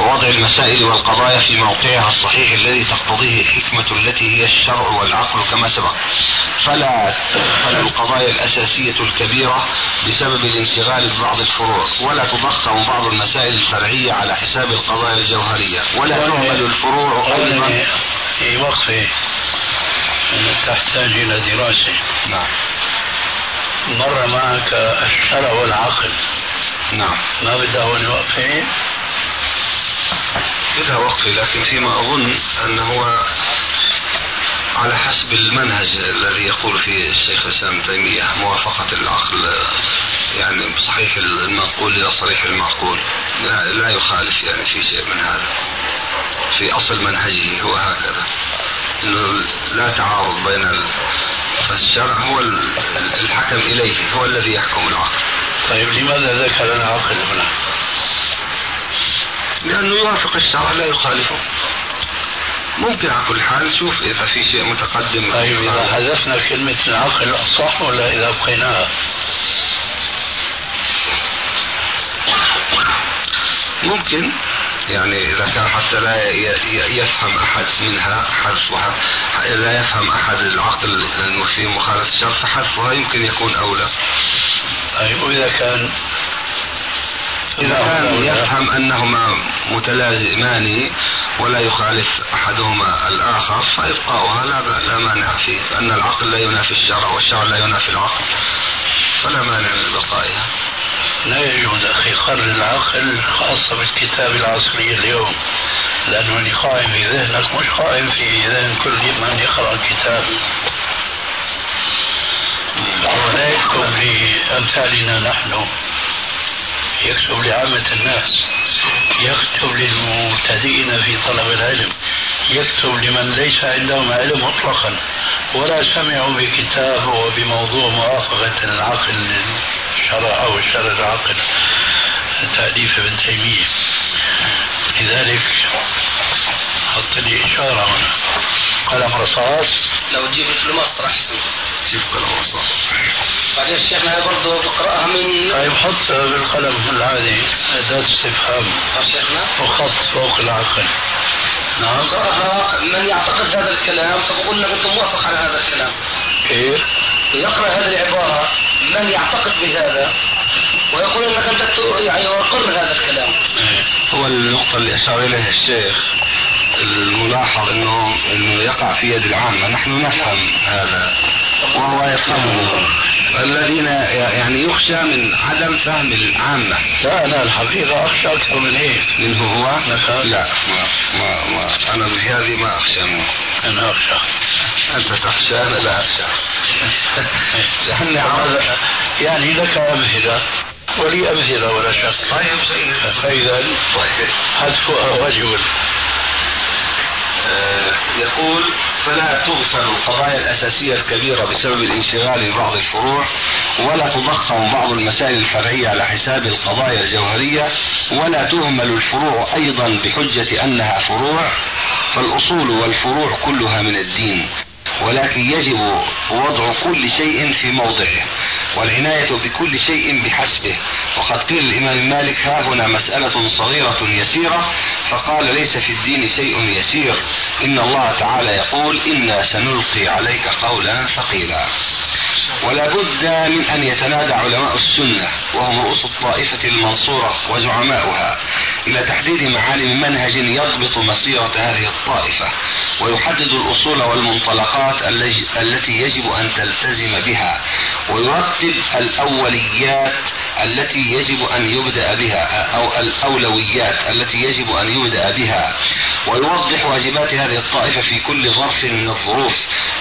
ووضع المسائل والقضايا في موقعها الصحيح الذي تقتضيه الحكمة التي هي الشرع والعقل كما سبق. فلا تدخل القضايا الأساسية الكبيرة بسبب الانشغال ببعض الفروع ولا تضخم بعض المسائل الفرعية على حساب القضايا الجوهرية ولا تهمل الفروع أيضا. في وقفة تحتاج إلى دراسة. نعم. مر معك الشرع والعقل. نعم. ما بدها هون بدها وقفة لكن فيما أظن أنه على حسب المنهج الذي يقول فيه الشيخ الإسلام تيمية موافقة العقل يعني صحيح المنقول إلى صريح المعقول. لا, لا يخالف يعني في شيء من هذا في أصل منهجه هو هكذا. أنه لا تعارض بين فالشرع هو الحكم إليه هو الذي يحكم العقل. طيب لماذا ذكر العقل هنا؟ لأنه يوافق الشرع لا يخالفه. ممكن على كل حال نشوف إذا في شيء متقدم. طيب إذا حذفنا كلمة العقل صح ولا إذا بقيناها؟ ممكن. يعني إذا كان حتى لا يفهم أحد منها حذفها لا يفهم أحد العقل في مخالفة الشرع فحذفها يمكن يكون أولى. طيب وإذا كان إذا كان يفهم أنهما متلازمان ولا يخالف أحدهما الآخر فإبقاؤها لا, لا مانع فيه فأن العقل لا ينافي الشرع والشرع لا ينافي العقل فلا مانع من بقائها. لا يجوز أخي قرن العقل خاصة بالكتاب العصري اليوم لأنه اللي قائم في ذهنك مش قائم في ذهن كل من يقرأ الكتاب. ولا يكتب لأمثالنا نحن. يكتب لعامة الناس يكتب للمبتدئين في طلب العلم يكتب لمن ليس عندهم علم مطلقا ولا سمعوا بكتاب وبموضوع موافقة العقل للشرع أو الشرع العقل تأليف ابن تيمية. لذلك حط لي إشارة هنا. قلم رصاص لو تجيب الفلوس راح جيب قلم رصاص بعدين الشيخنا برضه بقراها من طيب حط بالقلم العادي أداة استفهام. شيخنا وخط فوق العقل. نعم. قرأها من يعتقد هذا الكلام فبقول لك أنت موافق على هذا الكلام. كيف؟ يقرأ هذه العبارة من يعتقد بهذا ويقول إنك أنت يعني يقر هذا الكلام. هو النقطة اللي أشار إليها الشيخ الملاحظ إنه إنه يقع في يد العامة، نحن نفهم هذا. وهو يفهمه. الذين يعني يخشى من عدم فهم العامة. لا أنا الحقيقة أخشى أكثر من هيك منه هو؟ نعم. لا. ما ما, ما أنا بهذه ما أخشى منه. أنا أخشى. أنت تخشى أنا لا أخشى. لأن يعني لك أمثلة ولي أمثلة ولا شك. طيب فإذا حذفها وجه يقول فلا تغفل القضايا الأساسية الكبيرة بسبب الانشغال ببعض الفروع ولا تضخم بعض المسائل الفرعية على حساب القضايا الجوهرية ولا تهمل الفروع أيضا بحجة أنها فروع فالأصول والفروع كلها من الدين. ولكن يجب وضع كل شيء في موضعه والعناية بكل شيء بحسبه. وقد قيل الإمام مالك ها هنا مسألة صغيرة يسيرة. فقال ليس في الدين شيء يسير. إن الله تعالى يقول إنا سنلقي عليك قولا ثقيلا. ولا بد من أن يتنادى علماء السنة وهم رؤوس الطائفة المنصورة وزعماؤها إلى تحديد معالم منهج يضبط مسيرة هذه الطائفة ويحدد الأصول والمنطلقات التي يجب أن تلتزم بها ويرتب الأوليات التي يجب أن يبدأ بها أو الأولويات التي يجب أن يبدأ بها. ويوضح واجبات هذه الطائفة في كل ظرف من الظروف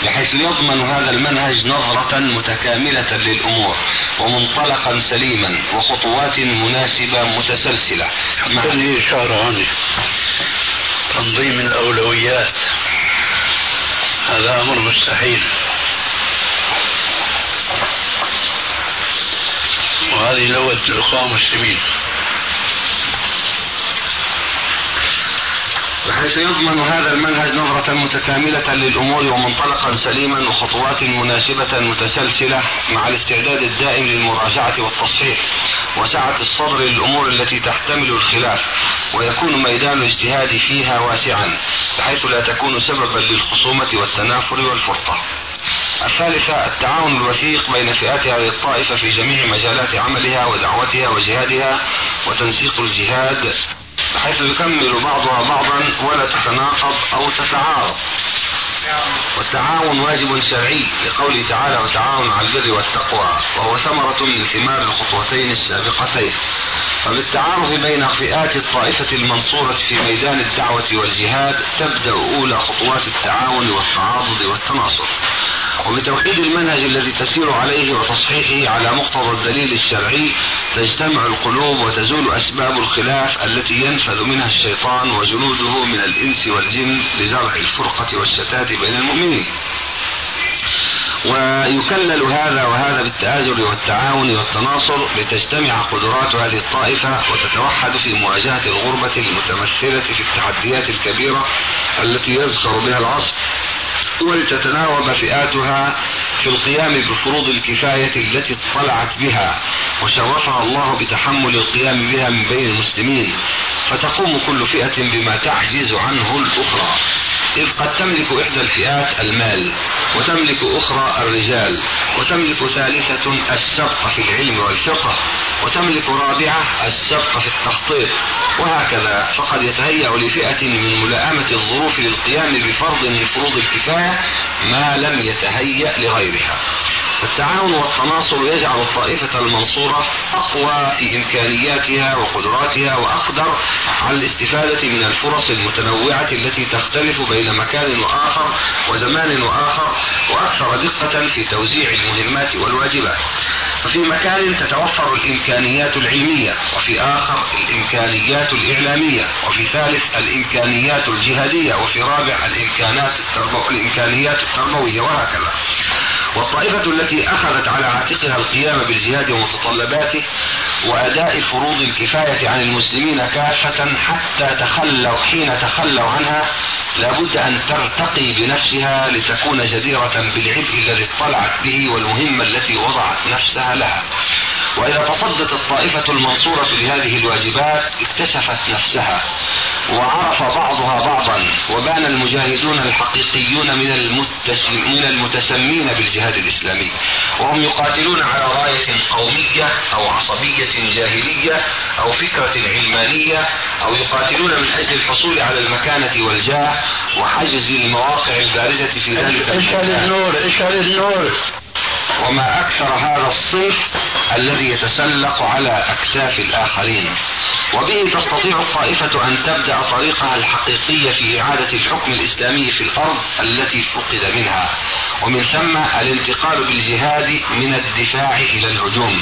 بحيث يضمن هذا المنهج نظرة متكاملة للأمور ومنطلقا سليما وخطوات مناسبة متسلسلة. مع إشارة هذه تنظيم الأولويات. هذا أمر مستحيل. وهذه لغة الإخوان المسلمين. بحيث يضمن هذا المنهج نظرة متكاملة للأمور ومنطلقا سليما وخطوات مناسبة متسلسلة مع الاستعداد الدائم للمراجعة والتصحيح وسعة الصدر للأمور التي تحتمل الخلاف ويكون ميدان الاجتهاد فيها واسعا بحيث لا تكون سببا للخصومة والتنافر والفرقة الثالثة التعاون الوثيق بين فئات هذه الطائفة في جميع مجالات عملها ودعوتها وجهادها وتنسيق الجهاد بحيث يكمل بعضها بعضا ولا تتناقض أو تتعارض. والتعاون واجب شرعي لقوله تعالى وتعاون على البر والتقوى وهو ثمرة من ثمار الخطوتين السابقتين. فبالتعارف بين فئات الطائفة المنصورة في ميدان الدعوة والجهاد تبدأ أولى خطوات التعاون والتعاضد والتناصر. وبتوحيد المنهج الذي تسير عليه وتصحيحه على مقتضى الدليل الشرعي تجتمع القلوب وتزول أسباب الخلاف التي ينفذ منها الشيطان وجنوده من الإنس والجن لزرع الفرقة والشتات بين المؤمنين. ويكلل هذا وهذا بالتآزر والتعاون والتناصر لتجتمع قدرات هذه الطائفة وتتوحد في مواجهة الغربة المتمثلة في التحديات الكبيرة التي يذكر بها العصر ولتتناوب فئاتها في القيام بفروض الكفاية التي اطلعت بها وشرفها الله بتحمل القيام بها من بين المسلمين فتقوم كل فئة بما تعجز عنه الأخرى. إذ قد تملك إحدى الفئات المال وتملك أخرى الرجال وتملك ثالثة السبق في العلم والفقه وتملك رابعة السبق في التخطيط وهكذا. فقد يتهيأ لفئة من ملائمة الظروف للقيام بفرض من فروض الكفاية ما لم يتهيأ لغيرها. التعاون والتناصر يجعل الطائفة المنصورة أقوى في إمكانياتها وقدراتها وأقدر على الاستفادة من الفرص المتنوعة التي تختلف بين مكان وآخر وزمان وآخر وأكثر دقة في توزيع المهمات والواجبات. ففي مكان تتوفر الإمكانيات العلمية وفي آخر الإمكانيات الإعلامية وفي ثالث الإمكانيات الجهادية وفي رابع الإمكانات التربو... الإمكانيات التربوية وهكذا. والطائفة التي أخذت على عاتقها القيام بالجهاد ومتطلباته وأداء فروض الكفاية عن المسلمين كافة حتى تخلوا حين تخلوا عنها لابد أن ترتقي بنفسها لتكون جديرة بالعبء الذي اطلعت به والمهمة التي وضعت نفسها لها. وإذا تصدت الطائفة المنصورة لهذه الواجبات اكتشفت نفسها وعرف بعضها بعضا وبان المجاهدون الحقيقيون من من المتسمين بالجهاد الإسلامي. وهم يقاتلون على راية قومية أو عصبية جاهلية أو فكرة علمانية أو يقاتلون من أجل الحصول على المكانة والجاه وحجز المواقع البارزة في ذلك اشعل النور؟ اشعل النور؟ وما أكثر هذا الصنف الذي يتسلق على أكتاف الآخرين. وبه تستطيع الطائفة أن تبدأ طريقها الحقيقي في إعادة الحكم الإسلامي في الأرض التي فقد منها. ومن ثم الانتقال بالجهاد من الدفاع إلى الهجوم.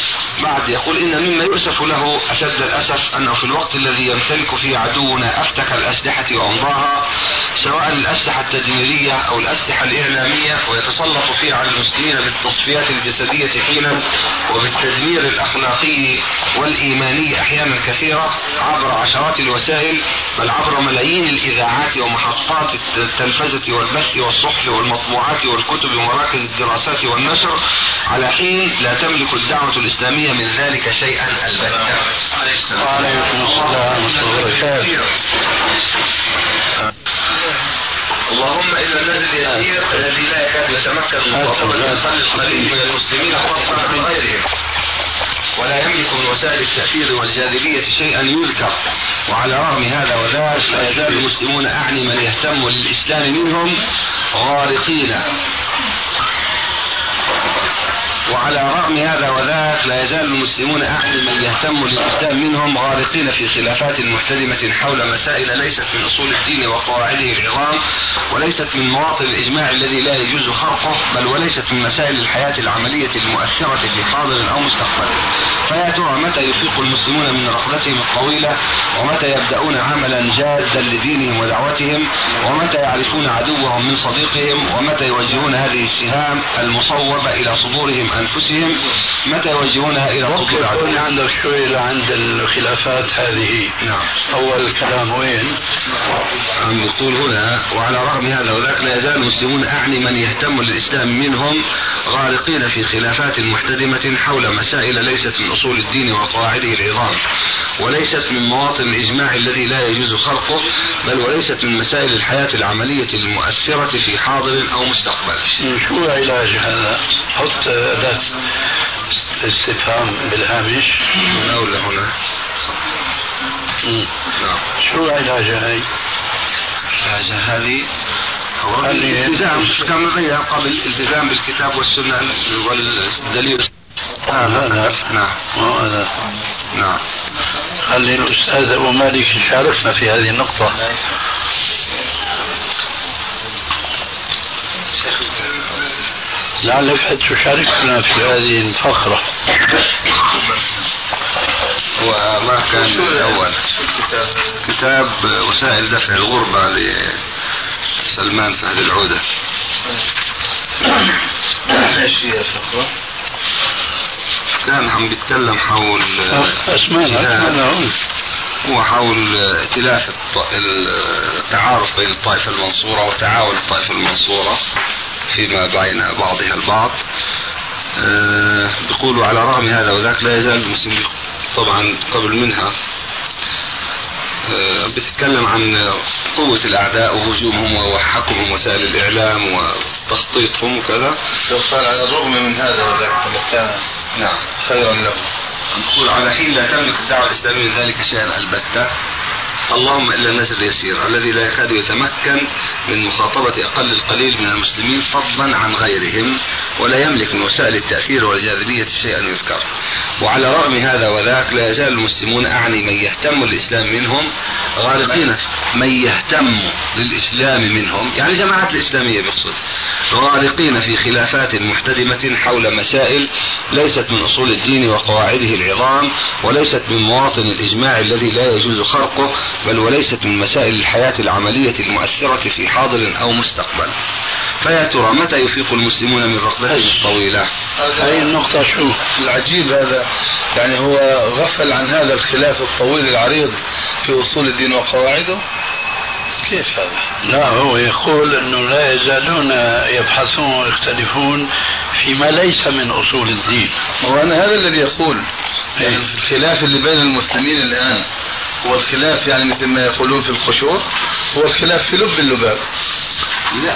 بعد يقول إن مما يؤسف له أشد الأسف أنه في الوقت الذي يمتلك فيه عدونا أفتك الأسلحة وأمضاها سواء الأسلحة التدميرية أو الأسلحة الإعلامية ويتسلط فيها على المسلمين بالتصفيات الجسدية حينا وبالتدمير الأخلاقي والإيماني أحيانا كثيرة عبر عشرات الوسائل بل عبر ملايين الإذاعات ومحطات التلفزة والبث والصحف والمطبوعات والكتب ومراكز الدراسات والنشر على حين لا تملك الدعوة الإسلامية من ذلك شيئا البتة. وعليكم السلام ورحمة الله وبركاته اللهم الا النزل اليسير الذي لا يكاد يتمكن من القلب القليل من المسلمين فضلا عن غيرهم. ولا يملك من وسائل التأثير والجاذبية شيئا يذكر. وعلى رغم هذا وذاك لا يزال المسلمون أعني من يهتم للإسلام منهم غارقين. وعلى رغم هذا وذاك لا يزال المسلمون أعني من يهتم للإسلام منهم غارقين في خلافات محتدمة حول مسائل ليست من أصول الدين وقواعده العظام وليست من مواطن الإجماع الذي لا يجوز خرقه بل وليست من مسائل الحياة العملية المؤثرة في حاضر أو مستقبل. فيا ترى متى يفيق المسلمون من رحلتهم الطويلة؟ ومتى يبدأون عملا جادا لدينهم ودعوتهم؟ ومتى يعرفون عدوهم من صديقهم؟ ومتى يوجهون هذه السهام المصوبة إلى صدورهم أنفسهم متى يوجهونها إلى ممكن عدوهم عندك شوي عند الخلافات هذه نعم أول كلام وين؟ عم يقول هنا وعلى رغم هذا وذاك لا يزال المسلمون أعني من يهتم للإسلام منهم غارقين في خلافات محتدمة حول مسائل ليست من أصول الدين وقواعده العظام وليست من مواطن الإجماع الذي لا يجوز خلقه بل وليست من مسائل الحياة العملية المؤثرة في حاضر أو مستقبل شو علاج هذا؟ حط أداة استفهام بالهامش. من أولى هنا. نعم شو علاجها هي؟ هذا هذه هو الالتزام كما بين قبل الالتزام بالكتاب والسنة. والدليل. آه نعم. هذا نعم. خلي الأستاذ أبو مالك يشاركنا في هذه النقطة. لعلك تشاركنا في هذه الفقرة. هو ما كان الأول. كتاب وسائل دفع الغربة لسلمان فهد العودة. إيش هي الفقرة؟ كان عم بيتكلم حول أسمعنا هو حول ائتلاف التعارف بين الطائفة المنصورة وتعاون الطائفة المنصورة. فيما بين بعضها البعض. آه، بيقولوا على رغم هذا وذاك لا يزال المسلمين طبعا قبل منها. آه، بتتكلم عن قوة الأعداء وهجومهم وحكمهم وسائل الإعلام وتخطيطهم وكذا. قال على الرغم من هذا وذاك كان نعم. خيرا له. نقول على حين لا تملك الدعوة الإسلامية من ذلك شيئا البتة. اللهم إلا الناس اليسير الذي لا يكاد يتمكن من مخاطبة أقل القليل من المسلمين فضلا عن غيرهم ولا يملك من وسائل التأثير والجاذبية شيئا يذكر. وعلى رغم هذا وذاك لا يزال المسلمون أعني من يهتم للإسلام منهم غارقين من يهتم للإسلام منهم يعني جماعات الإسلامية بقصد غارقين في خلافات محتدمة حول مسائل ليست من أصول الدين وقواعده العظام وليست من مواطن الإجماع الذي لا يجوز خرقه بل وليست من مسائل الحياة العملية المؤثرة في حاضر أو مستقبل. فيا ترى متى يفيق المسلمون من رقدتهم الطويلة؟ هذه النقطة شو؟ العجيب هذا. يعني هو غفل عن هذا الخلاف الطويل العريض في أصول الدين وقواعده؟ كيف هذا؟ لا هو يقول إنه لا يزالون يبحثون ويختلفون فيما ليس من أصول الدين. هو أنا هذا الذي يقول. يعني الخلاف اللي بين المسلمين الآن هو الخلاف يعني مثل ما يقولون في القشور هو الخلاف في لب اللباب.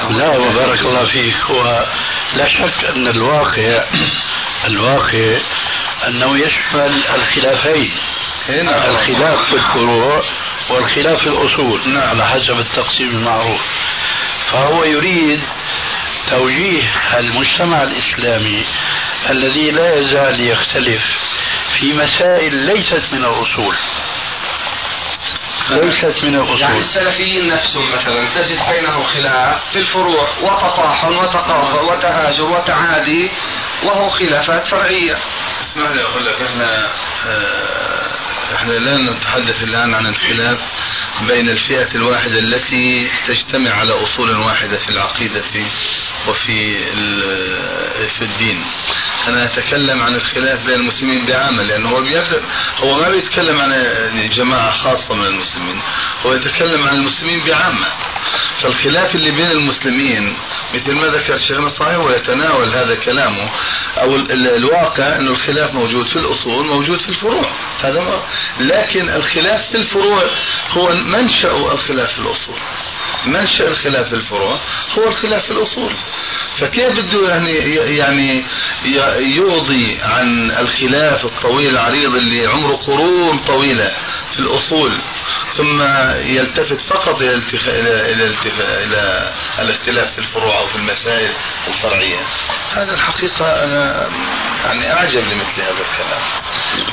لا وبارك الله فيك. هو لا شك أن الواقع الواقع أنه يشمل الخلافين. هنا الخلاف في الفروع والخلاف في الأصول نعم. على حسب التقسيم المعروف. فهو يريد توجيه المجتمع الإسلامي الذي لا يزال يختلف في مسائل ليست من الأصول. ليست من يعني الاصول السلفيين نفسهم مثلا تجد بينهم خلاف في الفروع وتطاحن وتقاطع وتهاجر وتعادي وهو خلافات فرعية. اسمح لي أقول لك إحنا آه، إحنا لا نتحدث الآن عن الخلاف بين الفئة الواحدة التي تجتمع على أصول واحدة في العقيدة وفي في الدين. أنا أتكلم عن الخلاف بين المسلمين بعامة لأنه هو هو ما بيتكلم عن جماعة خاصة من المسلمين، هو يتكلم عن المسلمين بعامة. فالخلاف اللي بين المسلمين مثل ما ذكر شيخنا صحيح ويتناول هذا كلامه. أو ال- ال- الواقع انه الخلاف موجود في الأصول موجود في الفروع. هذا ما لكن الخلاف في الفروع هو منشأ الخلاف في الأصول. منشأ الخلاف في الفروع هو الخلاف في الأصول. فكيف بده يعني يعني ي- يوضي عن الخلاف الطويل العريض اللي عمره قرون طويلة في الأصول؟ ثم يلتفت فقط إلى. إلى إلى. إلى الاختلاف في الفروع أو في المسائل الفرعية هذا الحقيقة أنا يعني أعجب لمثل هذا الكلام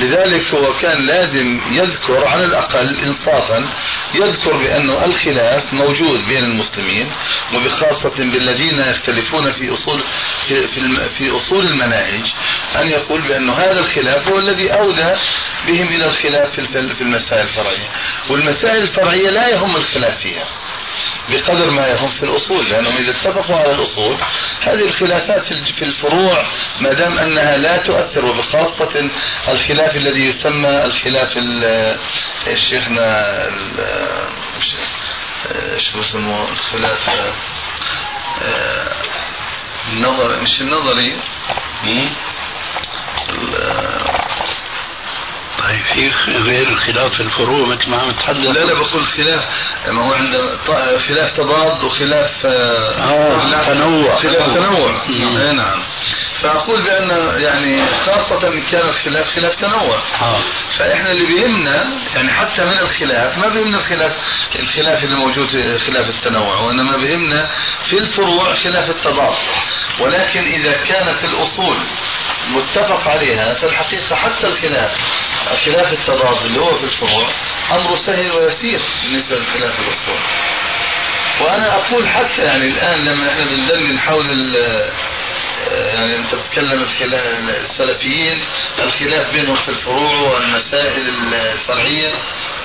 لذلك هو كان لازم يذكر على الأقل انصافا يذكر بانه الخلاف موجود بين المسلمين وبخاصة بالذين يختلفون في اصول في في, في أصول المناهج أن يقول بانه هذا الخلاف هو الذي اودى بهم إلى الخلاف في المسائل الفرعية والمسائل الفرعية لا يهم الخلاف فيها بقدر ما يهم في الأصول لأنهم إذا اتفقوا على الأصول هذه الخلافات في الفروع ما دام أنها لا تؤثر وبخاصة الخلاف الذي يسمى الخلاف الشيخنا شو اسمه الخلاف النظر مش النظري؟ طيب في غير الخلاف الفروع مثل ما عم تحدث. لا لا بقول خلاف. ما هو عند خلاف تضاد وخلاف آه تنوع. خلاف تنوع. اي نعم. فأقول بأن يعني خاصة إن كان الخلاف خلاف تنوع. آه. فإحنا اللي بيهمنا يعني حتى من الخلاف ما بيهمنا الخلاف الخلاف اللي موجود خلاف التنوع وإنما بيهمنا في الفروع خلاف التضاد. ولكن إذا كانت الأصول متفق عليها فالحقيقة حتى الخلاف خلاف التضاد اللي هو في الفروع امره سهل ويسير بالنسبة لخلاف الأصول. وأنا أقول حتى يعني الآن لما إحنا بندلل حول يعني أنت بتتكلم السلفيين الخلاف بينهم في الفروع والمسائل الفرعية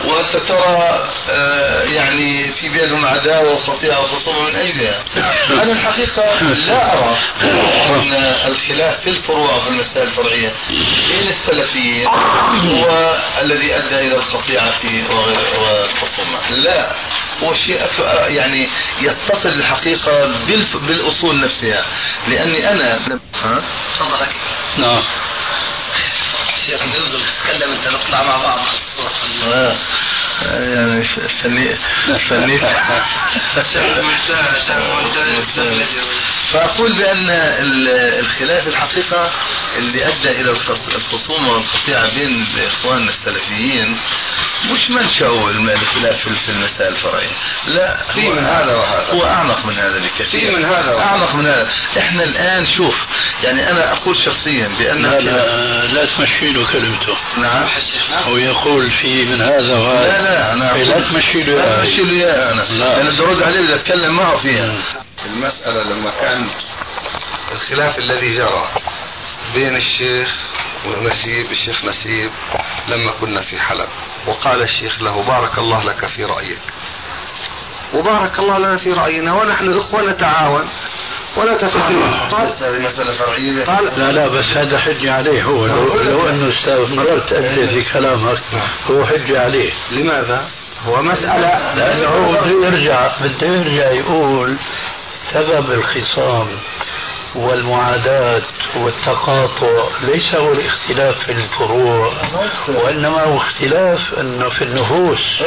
وأنت ترى آه، يعني في بينهم عداوة وقطيعه وخصومه من اجلها. أنا الحقيقة لا أرى أن الخلاف في الفروع وفي المسائل الفرعية بين السلفيين هو الذي أدى إلى القطيعه والخصومه. لا هو شيء يعني يتصل الحقيقة بالأصول نفسها. لأني أنا ها؟ تفضل. نعم. شيخ ننزل نتكلم أنت نطلع مع بعض. آه. يعني فني فني فأقول بأن الخلاف الحقيقة اللي أدى إلى الخصومة والقطيعة بين إخواننا السلفيين مش منشأه الخلاف في المسائل الفرعية. لا في من هذا وهذا. هو أعمق من هذا بكثير. في من هذا وهذا. أعمق من هذا. إحنا الآن شوف يعني أنا أقول شخصيا بأن لا لا, لا تمشي له كلمته. نعم. هو يقول في من هذا وهذا. لا لا أنا أقول لا تمشي له لا تمشي له أنا لا. أنا بدي أرد عليه بدي أتكلم معه فيها. المسألة لما كان الخلاف الذي جرى بين الشيخ ونسيب الشيخ نسيب لما كنا في حلب. وقال الشيخ له بارك الله لك في رأيك. وبارك الله لنا في رأينا ونحن إخوة نتعاون ولا تفهم قال هذه مسألة فرعية. قال لا لا بس هذا حجة عليه هو. لو, لو أنه استمررت انت في كلامك. هو حجة عليه. لماذا؟ هو مسألة لأنه هو بده يرجع بده يرجع يقول سبب الخصام. والمعاداة والتقاطع ليس هو الاختلاف في الفروع وإنما هو اختلاف أنه في النفوس.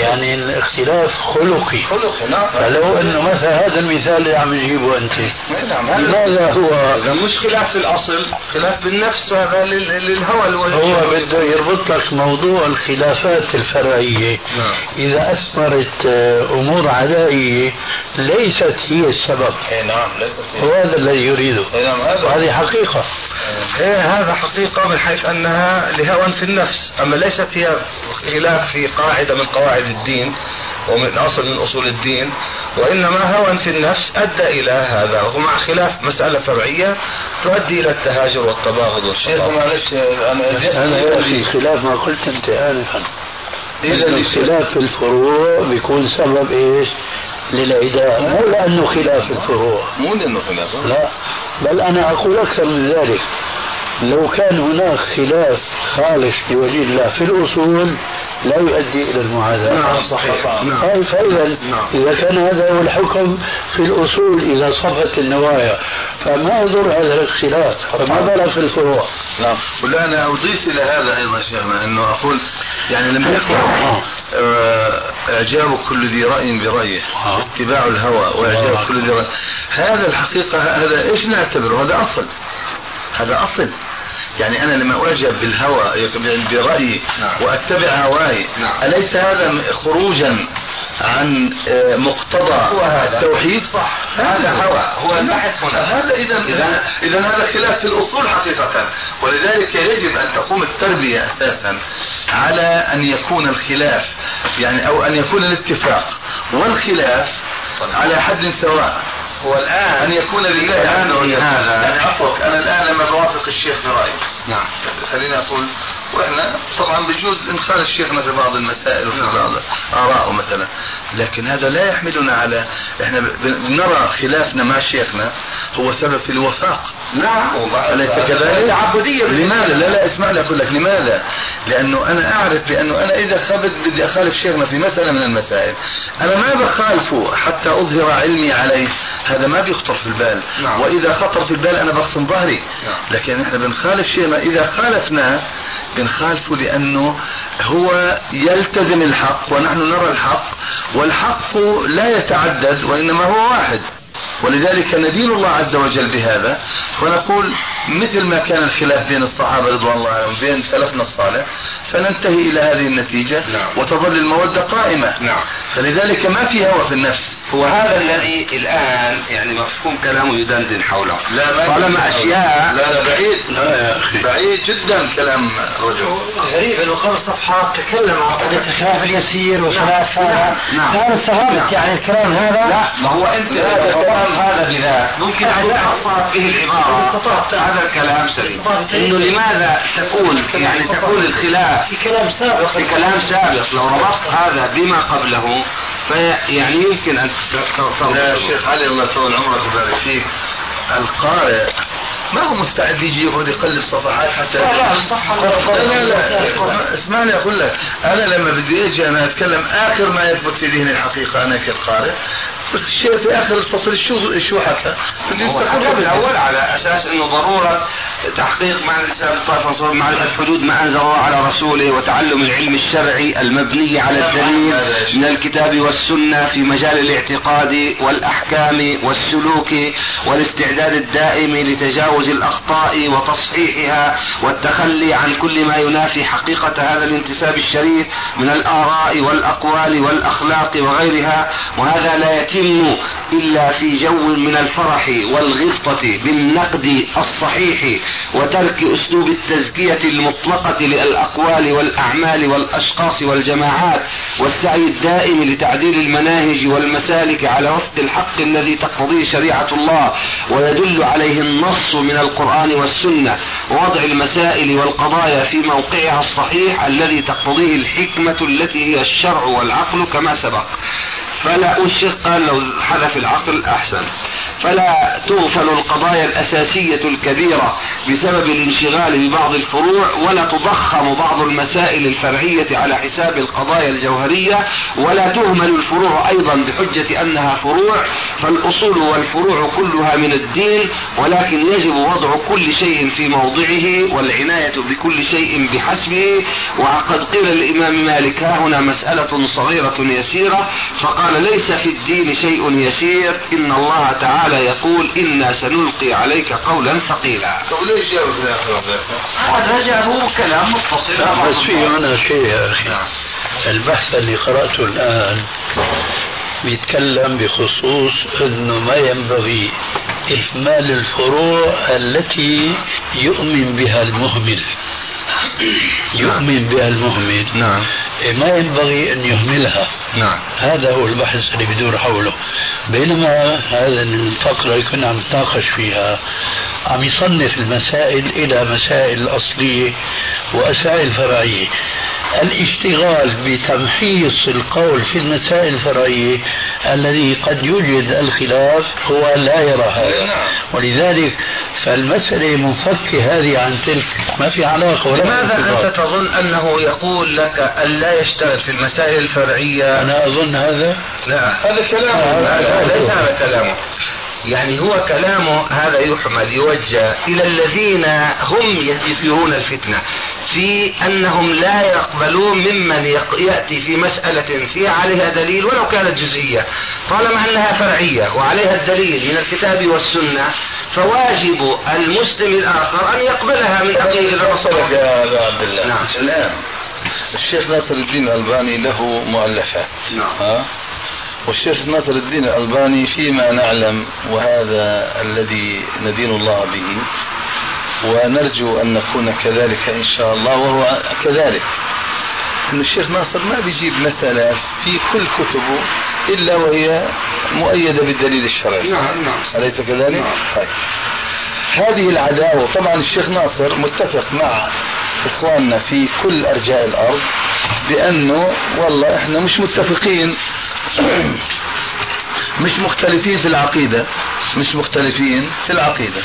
يعني الاختلاف خلقي. خلق فلو أنه مثلا هذا المثال اللي عم تجيبه أنت. لماذا هو؟ مش خلاف في الأصل خلاف بالنفس هذا لل- للهوى هو بده يربط لك موضوع الخلافات الفرعية. نعم. إذا أثمرت آه، أمور عدائية ليست هي السبب. اي نعم ليست هو هذا الذي يريده. وهذه حقيقة. إيه هذا حقيقة من حيث أنها لهوى في النفس. أما ليست هي خلاف في قاعدة من قواعد الدين ومن أصل من أصول الدين وإنما هوى في النفس أدى إلى هذا ومع خلاف مسألة فرعية تؤدي إلى التهاجر والتباغض والشقاق معلش أنا هذا يأتي خلاف ما قلت أنت آنفا. إذا إذا الاختلاف في الفروع بيكون سبب إيش؟ للعداء مو لأنه خلاف الفروع. مو لأنه خلاف. لا بل أنا أقول أكثر من ذلك. لو كان هناك خلاف خالص لوجه الله في الأصول لا يؤدي إلى المعاداة. نعم صحيح. نعم. فإذا نعم. إذا كان هذا هو الحكم في الأصول إذا صفت النوايا فما يضر هذا الاختلاف فما بالك في الفروع. نعم. ولا أنا أضيف إلى هذا أيضا شيخنا أنه أقول يعني لما يكون آه، إعجاب كل ذي رأي برأيه آه. اتباع الهوى وإعجاب كل ذي رأي. هذا الحقيقة هذا إيش نعتبره؟ هذا أصل. هذا أصل. يعني أنا لما أعجب بالهوى برأيي وأتبع هواي أليس هذا خروجا عن آه، مقتضى هو هذا. التوحيد؟ صح. هذا هوى هو. البحث هنا. هذا إذا إذا هذا خلاف في الأصول حقيقة. ولذلك يجب أن تقوم التربية أساسا على أن يكون الخلاف يعني أو أن يكون الاتفاق والخلاف على حد سواء. هو الآن أن يكون لله وجل هذا. يعني عفوك أنا الآن لما بوافق الشيخ في رايي نعم. خليني أقول وإحنا طبعا بيجوز نخالف شيخنا في بعض المسائل وفي بعض آراءه مثلا لكن هذا لا يحملنا على إحنا بنرى خلافنا مع شيخنا هو سبب في الوفاق نعم أليس كذلك؟ تعبدية لماذا؟ لا لا اسمع لي أقول لك لماذا؟ لأنه أنا أعرف بأنه أنا إذا خبت بدي أخالف شيخنا في مسألة من المسائل أنا ما بخالفه حتى أظهر علمي عليه هذا ما بيخطر في البال نعم. وإذا خطر في البال أنا بخصم ظهري نعم. لكن إحنا بنخالف شيخنا إذا خالفناه بنخالفه لأنه هو يلتزم الحق ونحن نرى الحق والحق لا يتعدد وإنما هو واحد. ولذلك ندين الله عز وجل بهذا فنقول مثل ما كان الخلاف بين الصحابة رضوان الله عنهم بين سلفنا الصالح فننتهي إلى هذه النتيجة نعم. وتظل المودة قائمة. نعم. فلذلك ما في هوى في النفس. هو هذا الذي الآن يعني مفهوم كلامه يدندن حوله. لا ما طالما أشياء لا لا بعيد. لا يا أخي. بعيد جدا كلام رجل. غريب إنه خمس صفحات تكلم عن قضية الخلاف اليسير وخلاف هذا. نعم. أنا استغربت يعني الكلام هذا لا ما هو أنت. اذا تفهم هذا بذاك ممكن أن تحصلت به العبارة. هذا الكلام سليم. إنه لماذا تكون يعني تكون الخلاف في كلام سابق. في كلام سابق؟ لو ربطت هذا بما قبله فيعني يمكن أن تربط يا شيخ علي الله يطول عمرك ويبارك فيك؟ القارئ ما هو مستعد يجي يقعد يقلب صفحات حتى لا لا الصفحه لا لا لا اسمعني أقول لك. أنا لما بدي أجي أنا أتكلم آخر ما يثبت في ذهني الحقيقة أنا كقارئ بس الشيء في آخر الفصل شو شو حكى؟ الأول على أساس إنه ضرورة تحقيق معنى الإسلام الطائفه والصواب معرفه حدود ما أنزل الله على رسوله وتعلم العلم الشرعي المبني على الدليل من الكتاب والسنة في مجال الاعتقاد والأحكام والسلوك والاستعداد الدائم لتجاوز الأخطاء وتصحيحها والتخلي عن كل ما ينافي حقيقة هذا الانتساب الشريف من الآراء والأقوال والأخلاق وغيرها وهذا لا يتم إلا في جو من الفرح والغبطة بالنقد الصحيح وترك أسلوب التزكية المطلقة للأقوال والأعمال والأشخاص والجماعات والسعي الدائم لتعديل المناهج والمسالك على وفق الحق الذي تقتضيه شريعة الله ويدل عليه النص من القرآن والسنة ووضع المسائل والقضايا في موقعها الصحيح الذي تقتضيه الحكمة التي هي الشرع والعقل كما سبق. فلا أشق لو حذف العقل أحسن. فلا تغفل القضايا الأساسية الكبيرة بسبب الانشغال ببعض الفروع ولا تضخم بعض المسائل الفرعية على حساب القضايا الجوهرية ولا تهمل الفروع أيضا بحجة أنها فروع فالأصول والفروع كلها من الدين ولكن يجب وضع كل شيء في موضعه والعناية بكل شيء بحسبه. وقد قيل للإمام مالك ها هنا مسألة صغيرة يسيرة فقال ليس في الدين شيء يسير إن الله تعالى يقول إنا سنلقي عليك قولا ثقيلا. طب ليش جابوا في هذا جاءه كلام متصل بس في هنا شيء يا أخي. البحث اللي قرأته الآن بيتكلم بخصوص أنه ما ينبغي إهمال الفروع التي يؤمن بها المهمل. يؤمن بها المهمل نعم ما ينبغي أن يهملها. نعم. هذا هو البحث اللي بدور حوله. بينما هذا الفقرة اللي كنا عم نتناقش فيها عم يصنف المسائل إلى مسائل أصلية ومسائل فرعية. الاشتغال بتمحيص القول في المسائل الفرعية الذي قد يوجد الخلاف هو لا يرى هذا ولذلك فالمسألة منفكة هذه عن تلك. ما في علاقة ولا لماذا. أنت تظن أنه يقول لك أن لا يشتغل في المسائل الفرعية؟ أنا أظن هذا. لا. هذا كلام لا, لا ليس هذا كلامه. يعني هو كلامه هذا يحمل يوجه إلى الذين هم يثيرون الفتنة في أنهم لا يقبلون ممن يأتي في مسألة فيها عليها دليل ولو كانت جزئية طالما أنها فرعية وعليها الدليل من الكتاب والسنة فواجب المسلم الآخر أن يقبلها من أخيه وصلك يا عبد الله نعم. الآن الشيخ ناصر الدين الألباني له مؤلفات نعم. ها؟ والشيخ ناصر الدين الألباني فيما نعلم وهذا الذي ندين الله به ونرجو أن نكون كذلك إن شاء الله وهو كذلك أن الشيخ ناصر ما بيجيب مسألة في كل كتبه إلا وهي مؤيدة بالدليل الشرعي نعم نعم أليس كذلك؟ نعم. طيب. هذه العداوة طبعا الشيخ ناصر متفق مع إخواننا في كل أرجاء الأرض بأنه والله إحنا مش متفقين مش مختلفين في العقيدة مش مختلفين في العقيدة.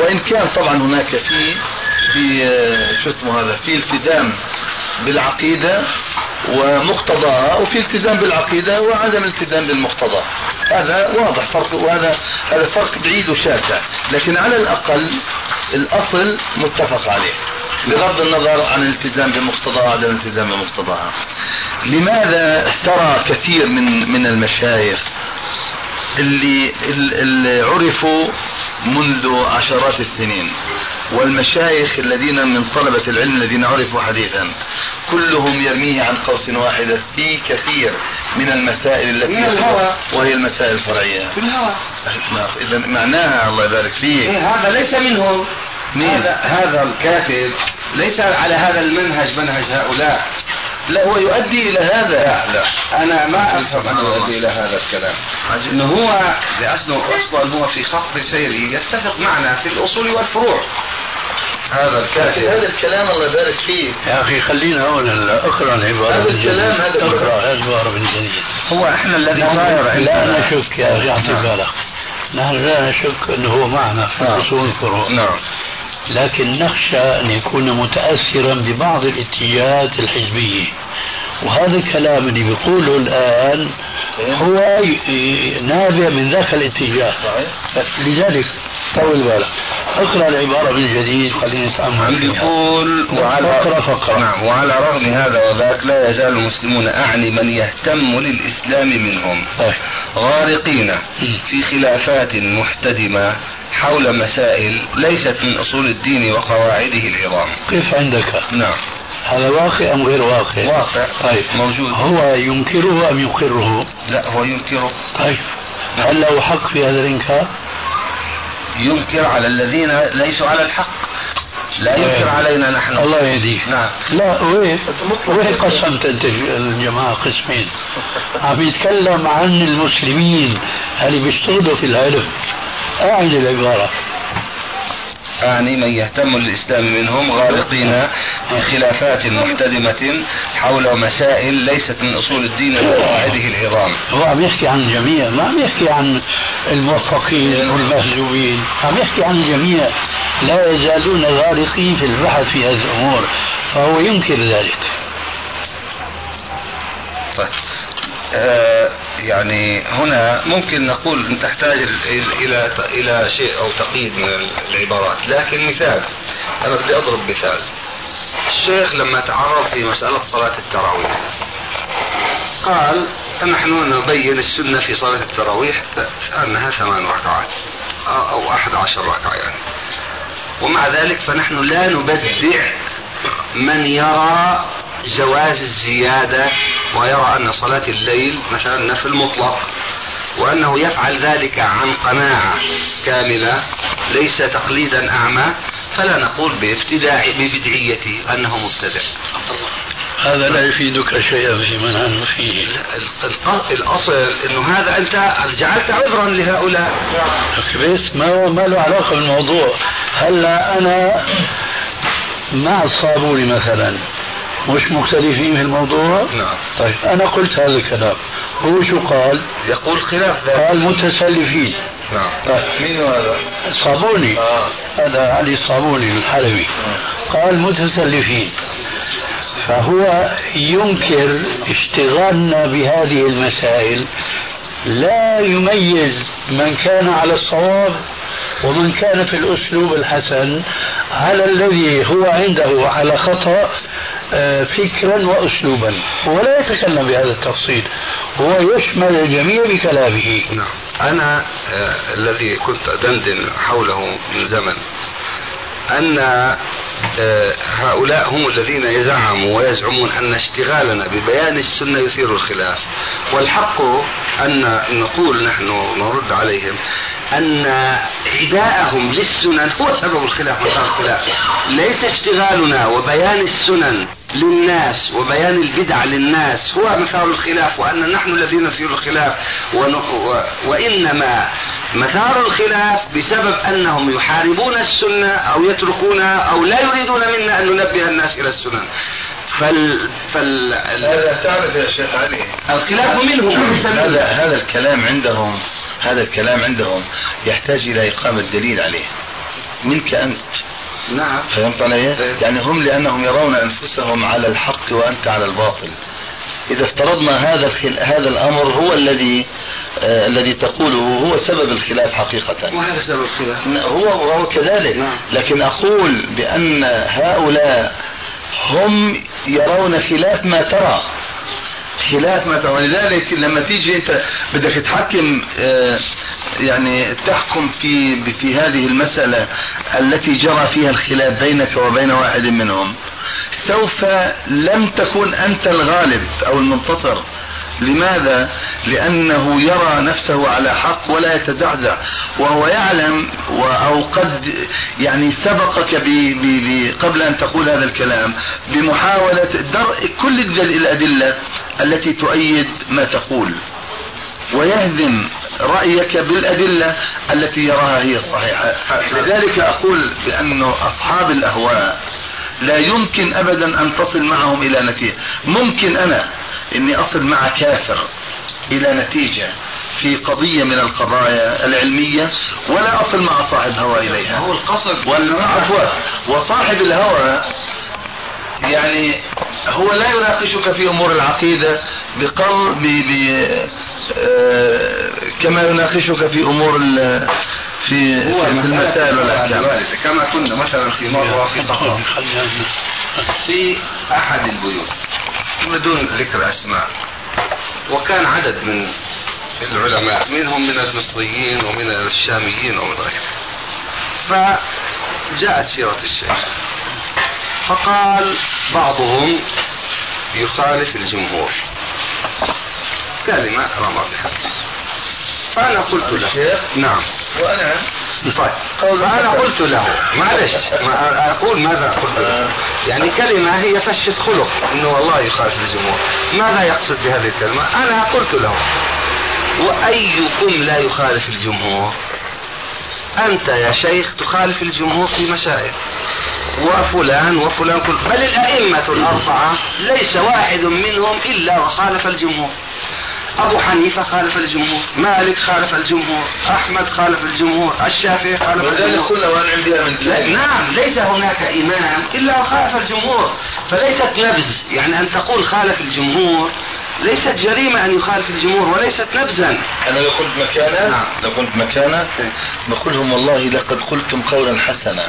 وإن كان طبعا هناك في في آه، شو اسمه هذا في التزام بالعقيدة ومقتضاها وفي التزام بالعقيدة وعدم التزام بالمقتضى. هذا واضح فرق وهذا هذا فرق بعيد وشاسع لكن على الأقل الأصل متفق عليه. بغض النظر عن الالتزام بمقتضاها وعدم الالتزام بمقتضاها. لماذا ترى كثير من من المشايخ اللي اللي عرفوا منذ عشرات السنين والمشايخ الذين من طلبة العلم الذين عرفوا حديثا كلهم يرميه عن قوس واحدة في كثير من المسائل التي من الهوى. وهي المسائل الفرعية. في الهوى. إذا معناها الله يبارك فيك. إيه هذا ليس منهم. مين؟ هذا هذا الكاتب ليس على هذا المنهج منهج هؤلاء. لا هو يؤدي إلى هذا. لا لا. أنا ما أفهم أنه يؤدي إلى هذا الكلام. إنه هو لأنه أصلا هو في خط سيره يتفق معنا في الأصول والفروع. هذا الكاتب هذا الكلام الله يبارك فيه. يا أخي خلينا هون هلا اقرأ العبارة هذا الكلام،. هذا اقرأ العبارة من جديد. هو إحنا الذي صاير لا نشك يا أخي أعطي بالك. نحن لا نشك أنه هو معنا في نعم. أصول الفروع نعم. لكن نخشى أن يكون متأثرا ببعض الاتجاهات الحزبية. وهذا الكلام اللي بيقوله الآن هو نابع من ذاك الاتجاه. لذلك طول بالك. اقرأ العبارة من جديد خلينا فيها. يقول وعلى فقرة فقرة. نعم وعلى رغم هذا وذاك لا يزال المسلمون أعني من يهتم للإسلام منهم. طيب. غارقين في خلافات محتدمة. حول مسائل ليست من أصول الدين وقواعده العظام. كيف عندك؟ نعم. هذا واقع أم غير واقع؟ واقع. طيب. موجود. هو ينكره أم يقره؟ لا هو ينكر طيب. هل له حق في هذا الإنكار؟ ينكر على الذين ليسوا على الحق. لا ينكر علينا نحن. الله يهديك. نعم. لا وين؟ وين قسمت أنت الجماعة قسمين؟ عم يتكلم عن المسلمين اللي بيشتغلوا في العلم اعد العباره أعني من يهتم للإسلام منهم غارقين في خلافات محتدمة حول مسائل ليست من أصول الدين وقواعده العظام. هو عم يحكي عن الجميع ما عم يحكي عن الموفقين والمهزومين. عم يحكي عن الجميع لا يزالون غارقين في البحث في هذه الأمور فهو ينكر ذلك. طيب. آه يعني هنا ممكن نقول أن تحتاج ال- إلى إلى شيء أو تقييد من العبارات. لكن مثال أنا بدي أضرب مثال. الشيخ لما تعرض في مسألة صلاة التراويح قال نحن نبين السنة في صلاة التراويح أنها ثمان ركعات أو أحد عشر ركعة يعني. ومع ذلك فنحن لا نبدع من يرى جواز الزيادة ويرى أن صلاة الليل مثلا نفل مطلق وأنه يفعل ذلك عن قناعة كاملة ليس تقليدا أعمى فلا نقول بابتداع ببدعيته أنه مبتدع. هذا لا يفيدك شيئا فيما نحن فيه. الأصل أنه هذا أنت جعلت عذرا لهؤلاء. بس ما ما له علاقة بالموضوع. هلا أنا مع الصابوني مثلا؟ مش مختلفين في الموضوع؟ نعم. طيب أنا قلت هذا الكلام. هو شو قال يقول خلاف ذلك قال متسلفين. نعم. طيب. مين هذا؟ صابوني. آه. هذا علي الصابوني الحلبي. قال متسلفين. فهو ينكر اشتغالنا بهذه المسائل. لا يميز من كان على الصواب ومن كان في الأسلوب الحسن. على الذي هو عنده على خطأ آه، فكرا واسلوبا. هو لا يتكلم بهذا التفصيل. هو يشمل الجميع بكلامه. نعم. أنا آه الذي كنت أدندن حوله من زمن أن آه هؤلاء هم الذين يزعموا ويزعمون أن اشتغالنا ببيان السنة يثير الخلاف. والحق أن نقول نحن نرد عليهم أن عداءهم للسنن هو سبب الخلاف. مسار الخلاف ليس اشتغالنا وبيان السنن للناس وبيان البدع للناس هو مثار الخلاف وأن نحن الذين نثير الخلاف. وإنما مثار الخلاف بسبب أنهم يحاربون السنة أو يتركونها أو لا يريدون منا أن ننبه الناس إلى السنن فال فال هذا تعرف يا شيخ علي. الخلاف منهم. هذا هذا الكلام عندهم هذا الكلام عندهم يحتاج إلى إقامة دليل عليه. منك أنت. نعم. فهمت علي؟ يعني هم لأنهم يرون أنفسهم على الحق وأنت على الباطل. إذا افترضنا هذا الخل... هذا الأمر هو الذي آه الذي تقوله هو سبب الخلاف حقيقة. وهذا سبب الخلاف. هو وهو كذلك. نعم. لكن أقول بأن هؤلاء هم يرون خلاف ما ترى. خلاف ما ترى. ولذلك لما تيجي أنت بدك تحكم آه، يعني تحكم في في هذه المسألة التي جرى فيها الخلاف بينك وبين واحد منهم سوف لم تكن أنت الغالب أو المنتصر لماذا؟ لأنه يرى نفسه على حق ولا يتزعزع وهو يعلم أو قد يعني سبقك ب ب ب قبل أن تقول هذا الكلام بمحاولة درء كل الأدلة التي تؤيد ما تقول ويهزم رأيك بالأدلة التي يراها هي الصحيحة. لذلك أقول بأن أصحاب الأهواء لا يمكن أبدا أن تصل معهم إلى نتيجة. ممكن أنا إني أصل مع كافر إلى نتيجة في قضية من القضايا العلمية ولا أصل مع صاحب هوى إليها. هو القصد عفوا. وصاحب الهوى يعني هو لا يناقشك في أمور العقيدة بقل ب... ب... آه كما يناقشك في أمور ال... في, هو في المسائل والأحكام. كما كنا مثلا في مرة في في أحد البيوت بدون ذكر أسماء وكان عدد من العلماء منهم من المصريين ومن الشاميين ومن غيرهم. فجاءت سيرة الشيخ. فقال بعضهم يخالف الجمهور. كلمة رمى بها فأنا قلت له. نعم. وأنا؟ طيب. فأنا قلت له. معلش. ما أقول ماذا قلت له. يعني كلمة هي فشة خلق. إنه والله يخالف الجمهور. ماذا يقصد بهذه الكلمة؟ أنا قلت له. وأيكم لا يخالف الجمهور؟ أنت يا شيخ تخالف الجمهور في مسائل وفلان وفلان كل. بل الأئمة الأربعة ليس واحد منهم إلا وخالف الجمهور. أبو حنيفة خالف الجمهور مالك خالف الجمهور أحمد خالف الجمهور الشافعي خالف الجمهور. كل وان عندها من نعم ليس هناك إمام إلا وخالف الجمهور فليست نبذ يعني أن تقول خالف الجمهور ليست جريمة أن يخالف الجمهور وليست نبذا أنا لو كنت مكانه نعم. لو كنت مكانه بقول لهم والله لقد قلتم قولا حسنا.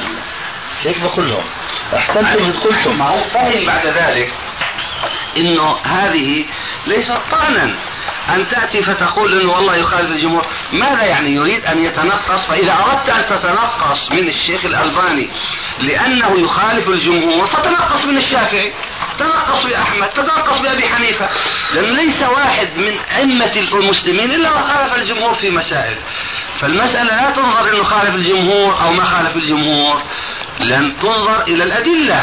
هيك بقول لهم أحسنتم إذ قلتم. ما هو فهم بعد ذلك. إنه هذه ليست طعنا. أن تأتي فتقول إنه والله يخالف الجمهور ماذا يعني يريد أن يتنقص؟ فإذا أردت أن تتنقص من الشيخ الألباني لأنه يخالف الجمهور فتنقص من الشافعي تنقص بأحمد تنقص بأبي حنيفة. لأن ليس واحد من أئمة المسلمين إلا وخالف الجمهور في مسائل. فالمسألة لا تنظر أنه خالف الجمهور أو ما خالف الجمهور لن تنظر إلى الأدلة.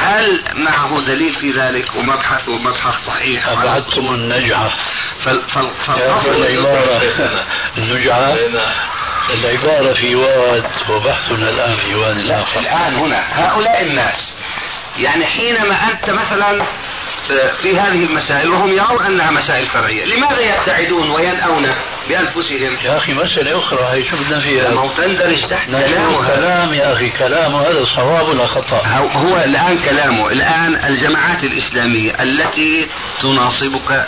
هل معه دليل في ذلك ومبحث ومبحث صحيح؟ أبعدتم النجعة. فال فال فالأصل العبارة النجعة؟ العبارة في واد وبحثنا الآن في واد آخر. الآن هنا. هؤلاء الناس يعني حينما أنت مثلا في هذه المسائل وهم يرون أنها مسائل فرعية لماذا يبتعدون وينأون؟ بأنفسهم. يا أخي مسألة أخرى. هي شو بدنا فيها؟ ما هو تندرج تحت نحن كلامه كلام يا أخي كلام هذا صواب ولا خطأ؟ هو- هو الآن كلامه. الآن الجماعات الإسلامية التي تناصبك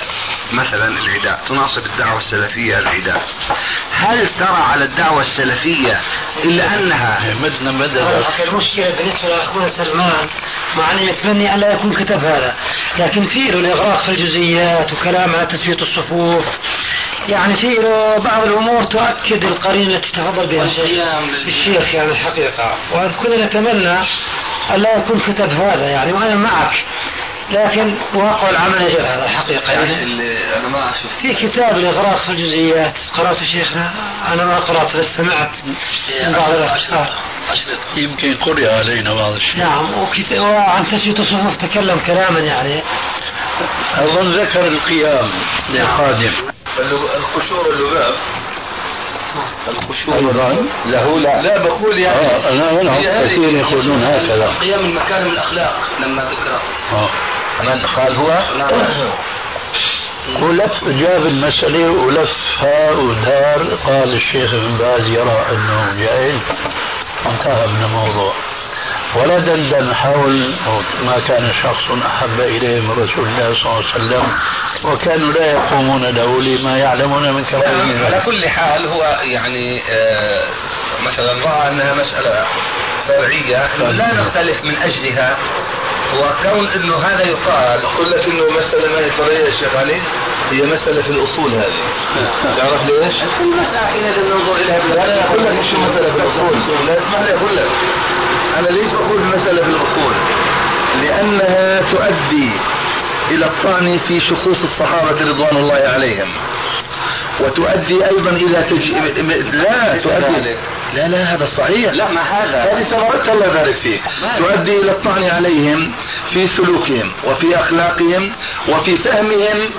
مثلا العداء تناصب الدعوة السلفية العداء. هل ترى على الدعوة السلفية إلا أنها مدنا بدل أخي المشكلة بالنسبة لأخونا سلمان مع أني يتمني أن لا يكون كتب هذا. لكن في له الإغراق في الجزئيات وكلام على تسوية الصفوف يعني في له بعض الأمور تؤكد القرينة التي تفضل بها الشيخ. يعني الحقيقة. وإن كنا نتمنى أن لا يكون كتب هذا يعني وأنا معك. لكن واقع العمل غير هذا الحقيقة يعني. أنا ما أشوف. في كتاب الإغراق في الجزئيات قرأته شيخنا أنا ما قرأت بس سمعت من بعض الأشخاص يمكن قرئ علينا بعض الشيء. نعم وكت... وعن تسوية الصفوف تكلم كلاما يعني. أظن ذكر القيام للقادم القشور اللباب القشور أيضا. له لا. لا بقول يعني أنا منهم كثير يقولون هكذا. قيام المكارم الأخلاق لما ذكر آه. من قال هو؟ ولف جاب المسألة ولفها ودار. قال الشيخ ابن باز يرى أنه جائز انتهى من الموضوع. ولا دندن حول ما كان شخص أحب إليه من رسول الله صلى الله عليه وسلم وكانوا لا يقومون له لما يعلمون من كلامه على كل حال هو يعني آه، مثلا رأى أنها مسألة فرعية لا نختلف من أجلها. وكون أنه هذا يقال. أقول لك أنه مسألة ما هي فرعية يا شيخ علي هي مسألة في الأصول هذه. تعرف ليش؟ كل مسألة حين ننظر إليها لا لا أقول لك مش مسألة في الأصول؟ لا اسمح لي أقول لك. أنا ليش بقول المسألة في الأصول؟ لأنها تؤدي إلى الطعن في شخوص الصحابة رضوان الله عليهم. وتؤدي أيضا إلى تج... لا تؤدي لا لا هذا صحيح. لا ما هذا؟ هذه ثمرتها الله يبارك فيك. تؤدي إلى الطعن عليهم في سلوكهم وفي أخلاقهم وفي فهمهم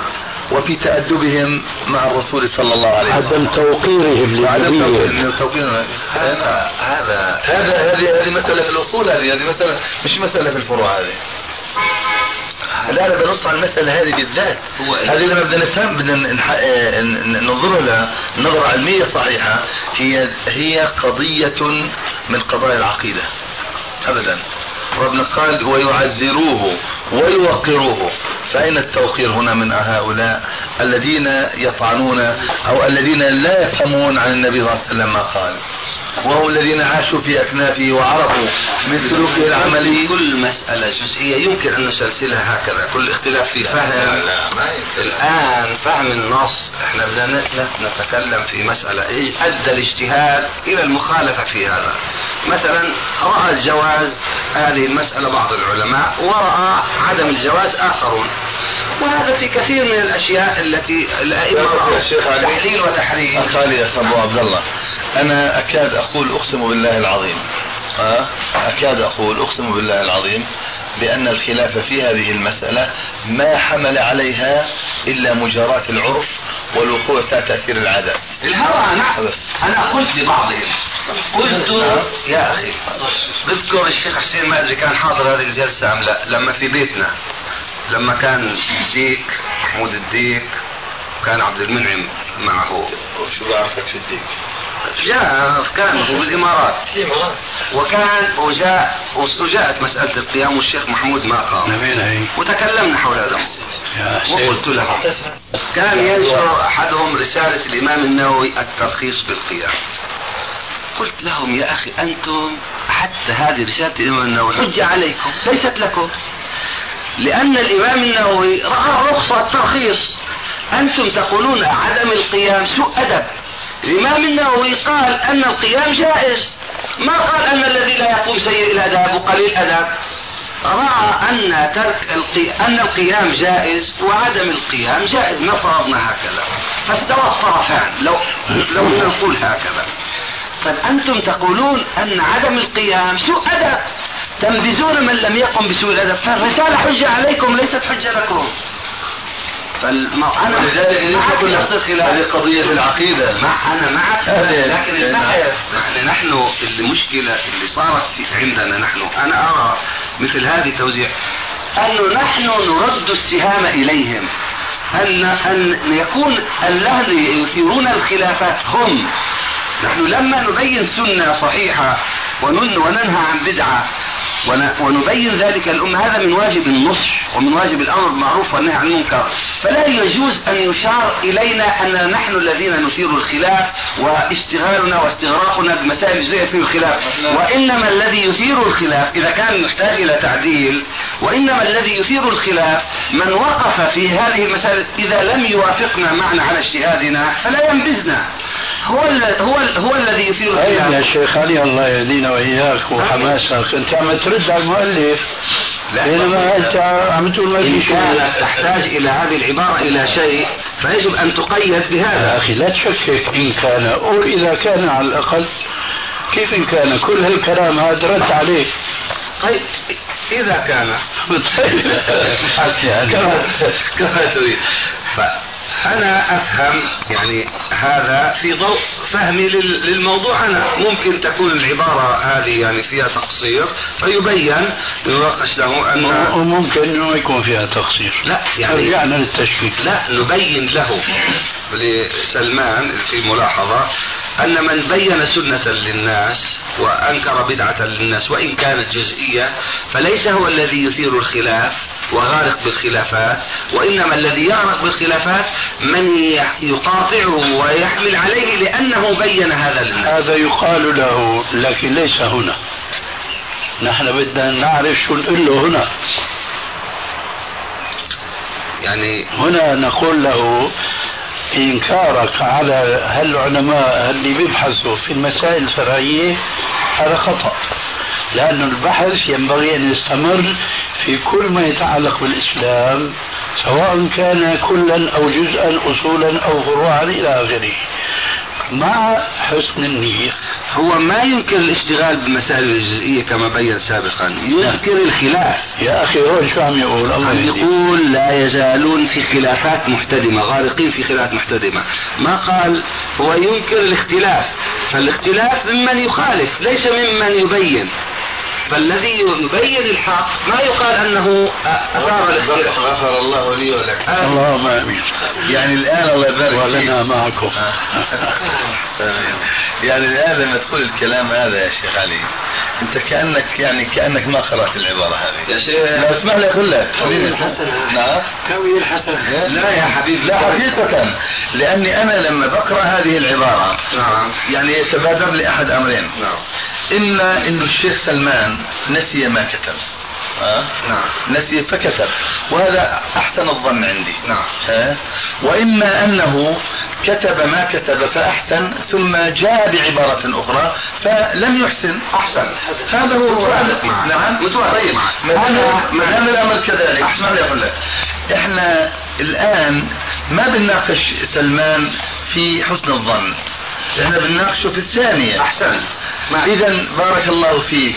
وفي تأدبهم مع الرسول صلى الله عليه وسلم. عدم توقيرهم وعدم للنبي توقير هذا هذا هذا هذه هذه مسألة في الأصول هذه. هذه مسألة مش مسألة في الفروع هذه. لا أنا بنص على المسألة هذه بالذات. هذه لما بدنا نفهم بدنا آه، ننظر لها نظرة علمية صحيحة هي هي قضية من قضايا العقيدة. أبدا. ربنا قال ويعزروه ويوقروه. فأين التوقير هنا من هؤلاء الذين يطعنون أو الذين لا يفهمون عن النبي صلى الله عليه وسلم ما قال؟ وهم الذين عاشوا في أكنافه وعرفوا من سلوكه العملي كل مسألة جزئية يمكن أن نسلسلها هكذا كل اختلاف في فهم الآن فهم النص. إحنا بدنا نتكلم في مسألة إيه؟ أدى الاجتهاد إلى المخالفة في هذا. مثلا رأى الجواز هذه المسألة بعض العلماء ورأى عدم الجواز آخرون. وهذا في كثير من الأشياء التي علي. تحليل وتحريم أخالي أخ أبو عبد الله. أنا أكاد أقول أقسم بالله العظيم. ها؟ أكاد أقول أقسم بالله العظيم بأن الخلاف في هذه المسألة ما حمل عليها إلا مجاراة العرف والوقوع تحت تأثير العادات. الهوى نعم بس. أنا قلت لبعضهم. قلت يا أخي اذكر الشيخ حسين ما أدري كان حاضر هذه الجلسة أم لا لما في بيتنا. لما كان الديك محمود الديك وكان عبد المنعم معه. شو بعرفك في الديك؟ جاء كان هو بالإمارات. وكان وجاء وجاءت مسألة القيام والشيخ محمود ما قام. وتكلمنا حول هذا الموضوع. يا حسين وقلت لهم كان ينشر أحدهم رسالة الإمام النووي الترخيص بالقيام. قلت لهم يا أخي أنتم حتى هذه رسالة الإمام النووي حجة عليكم ليست لكم. لأن الإمام النووي رأى الرخصة الترخيص. أنتم تقولون عدم القيام سوء أدب. الإمام النووي قال أن القيام جائز. ما قال أن الذي لا يقوم سيء الأدب وقليل الأدب؟ رأى أن ترك القي... أن القيام جائز وعدم القيام جائز. ما فرضنا هكذا؟ فاستوى الطرفان. لو لو نقول هكذا. طيب أنتم تقولون أن عدم القيام سوء أدب. تنبذون من لم يقم بسوء الأدب. فالرسالة حجة عليكم ليست حجة لكم. فالم... أنا ولذلك معك قلنا نفس الخلاف هذه قضية العقيدة. مع أنا معك لكن البحث نحن نحن المشكلة اللي صارت في عندنا نحن. أنا أرى مثل هذه توزيع. انه نحن نرد السهام إليهم. ان أن يكون الذين يثيرون الخلافات. هم. نحن لما نبين سنة صحيحة ونن وننهى عن بدعة ونبين ذلك الأمة. هذا من واجب النصح ومن واجب الأمر بالمعروف والنهي عن المنكر. فلا يجوز أن يشار إلينا أن نحن الذين نثير الخلاف واشتغالنا واستغراقنا بمسائل جزئية في الخلاف. وإنما الذي يثير الخلاف إذا كان يحتاج إلى تعديل وإنما الذي يثير الخلاف من وقف في هذه المسائل إذا لم يوافقنا معنا على اجتهادنا فلا ينبذنا. هو هو هو الذي يثير طيب الخلاف. يا شيخ علي الله يهدينا وإياك وحماسك أنت عم ترد على المؤلف. بينما أنت عم تقول ما في شيء. كانت تحتاج إلى هذه العبارة إلى شيء فيجب أن تقيد بهذا. يا أخي لا تشكك. إن كان قول إذا كان على الأقل كيف إن كان؟ كل هالكلام هذا رد عليه طيب إذا كان. كما تريد. أنا أفهم يعني هذا في ضوء فهمي للموضوع. أنا ممكن تكون العبارة هذه يعني فيها تقصير فيبين يناقش له أن وممكن أنه يكون فيها تقصير. لا يعني رجعنا للتشكيك. لا نبين له لسلمان في ملاحظة أن من بين سنة للناس وأنكر بدعة للناس وإن كانت جزئية فليس هو الذي يثير الخلاف وغارق بالخلافات وإنما الذي يغرق بالخلافات من يقاطعه ويحمل عليه لأنه بين هذا للناس هذا يقال له لكن ليس هنا. نحن بدنا نعرف شو نقول له هنا. يعني هنا نقول له إنكارك على هالعلماء اللي بيبحثوا في المسائل الفرعية هذا خطأ. لأن البحث ينبغي أن يستمر في كل ما يتعلق بالإسلام سواء كان كلا أو جزءا أصولا أو فروعا إلى آخره. مع حسن النية. هو ما ينكر الاشتغال بالمسائل الجزئية كما بين سابقا. ينكر الخلاف. يا أخي هون شو عم يقول؟ الله عم يقول لا يزالون في خلافات محتدمة غارقين في خلافات محتدمة. ما قال هو ينكر الاختلاف. فالاختلاف ممن يخالف ليس ممن يبين. فالذي يبين الحق ما يقال أنه أثار الاختلاف غفر الله لي ولك. اللهم آمين. يعني الآن الله يبارك ولنا معكم. يعني الآن لما تقول الكلام هذا يا شيخ علي أنت كأنك يعني كأنك ما قرأت العبارة هذه. يا شيخ. لا اسمح لي أقول لك. نعم. كوي الحسن. لا يا حبيبي. لا حقيقة. لأني أنا لما بقرأ هذه العبارة نعم. يعني يتبادر لي احد أمرين. نعم. إما إنه الشيخ سلمان نسي ما كتب. أه؟ نعم. نسي فكتب. وهذا أحسن الظن عندي. نعم. أه؟ وإما أنه كتب ما كتب فأحسن ثم جاء بعبارة أخرى فلم يحسن. أحسن. هذا هو نعم. متوافق طيب. ما دام الأمر كذلك. أحسن. أقول لك. إحنا الآن ما بنناقش سلمان في حسن الظن. إحنا بنناقشه في الثانية. أحسن. إذا بارك الله فيك.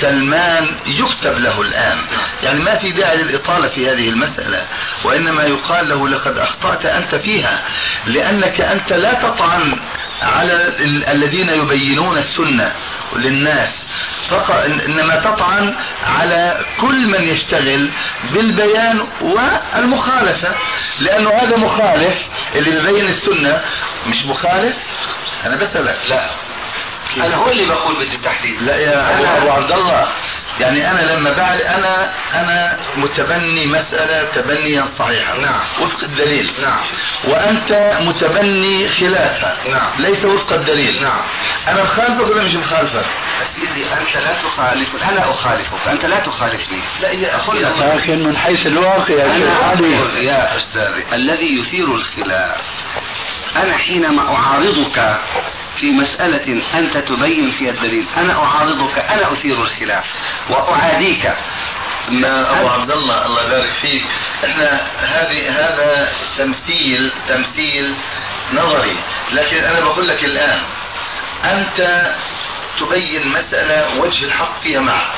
سلمان يكتب له الآن. يعني ما في داعي للإطالة في هذه المسألة وإنما يقال له لقد أخطأت أنت فيها لأنك أنت لا تطعن على الذين يبينون السنة للناس. إنما تطعن على كل من يشتغل بالبيان والمخالفة. لأنه هذا مخالف اللي بيبين السنة مش مخالف؟ أنا بسألك. لا. أنا هو اللي بقول بدي التحديد. لا يا أنا أبو عبد الله. يعني أنا لما بعد أنا أنا متبني مسألة تبنيا صحيحا. نعم. وفق الدليل. نعم. وأنت متبني خلافه نعم. ليس وفق الدليل. نعم. أنا مخالفك ولا مش مخالفك؟ سيدي أنت لا تخالف أنا أخالفك. أنت لا تخالفني. لا يا أخي. لكن من حيث الواقع يا شيخ علي. يا أستاذي الذي يثير الخلاف أنا حينما أعارضك في مسألة أنت تبين فيها الدليل. أنا أعارضك أنا أثير الخلاف. وأعاديك. يا أبو عبد الله الله يبارك فيك. إحنا هذه هذا تمثيل تمثيل نظري. لكن أنا بقول لك الآن أنت تبين مسألة وجه الحق فيها معك.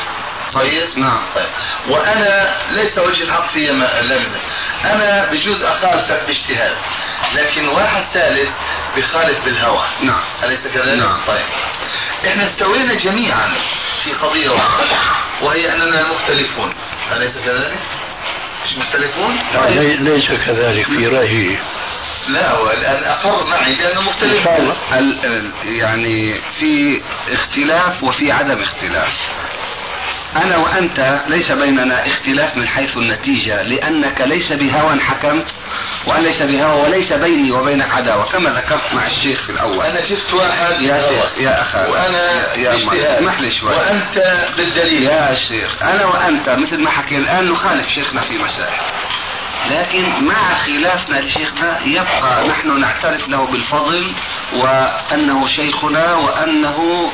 طيب نعم طيب. وأنا ليس وجه الحق فيها ما أنا بجوز اخالفك باجتهاد لكن واحد ثالث بخالف بالهوى. نعم. أليس كذلك؟ نعم. طيب. إحنا استوينا جميعا في قضية واحدة وهي أننا مختلفون. أليس كذلك؟ مش مختلفون؟ طيب. ليس كذلك في رأيي. لا هو الآن أقر معي لأنه مختلف. يعني في اختلاف وفي عدم اختلاف؟ أنا وأنت ليس بيننا اختلاف من حيث النتيجة لأنك ليس بهوى حكمت وأنا ليس بهوى وليس بيني وبينك عداوة. كما ذكرت مع الشيخ في الأول. أنا شفت واحد. يا. شيخ يا أخي. وأنا يا. اسمح لي شوي. وأنت بالدليل. يا شيخ أنا وأنت مثل ما حكي الآن نخالف شيخنا في مسائل. لكن مع خلافنا لشيخنا يبقى نحن نعترف له بالفضل وأنه شيخنا وأنه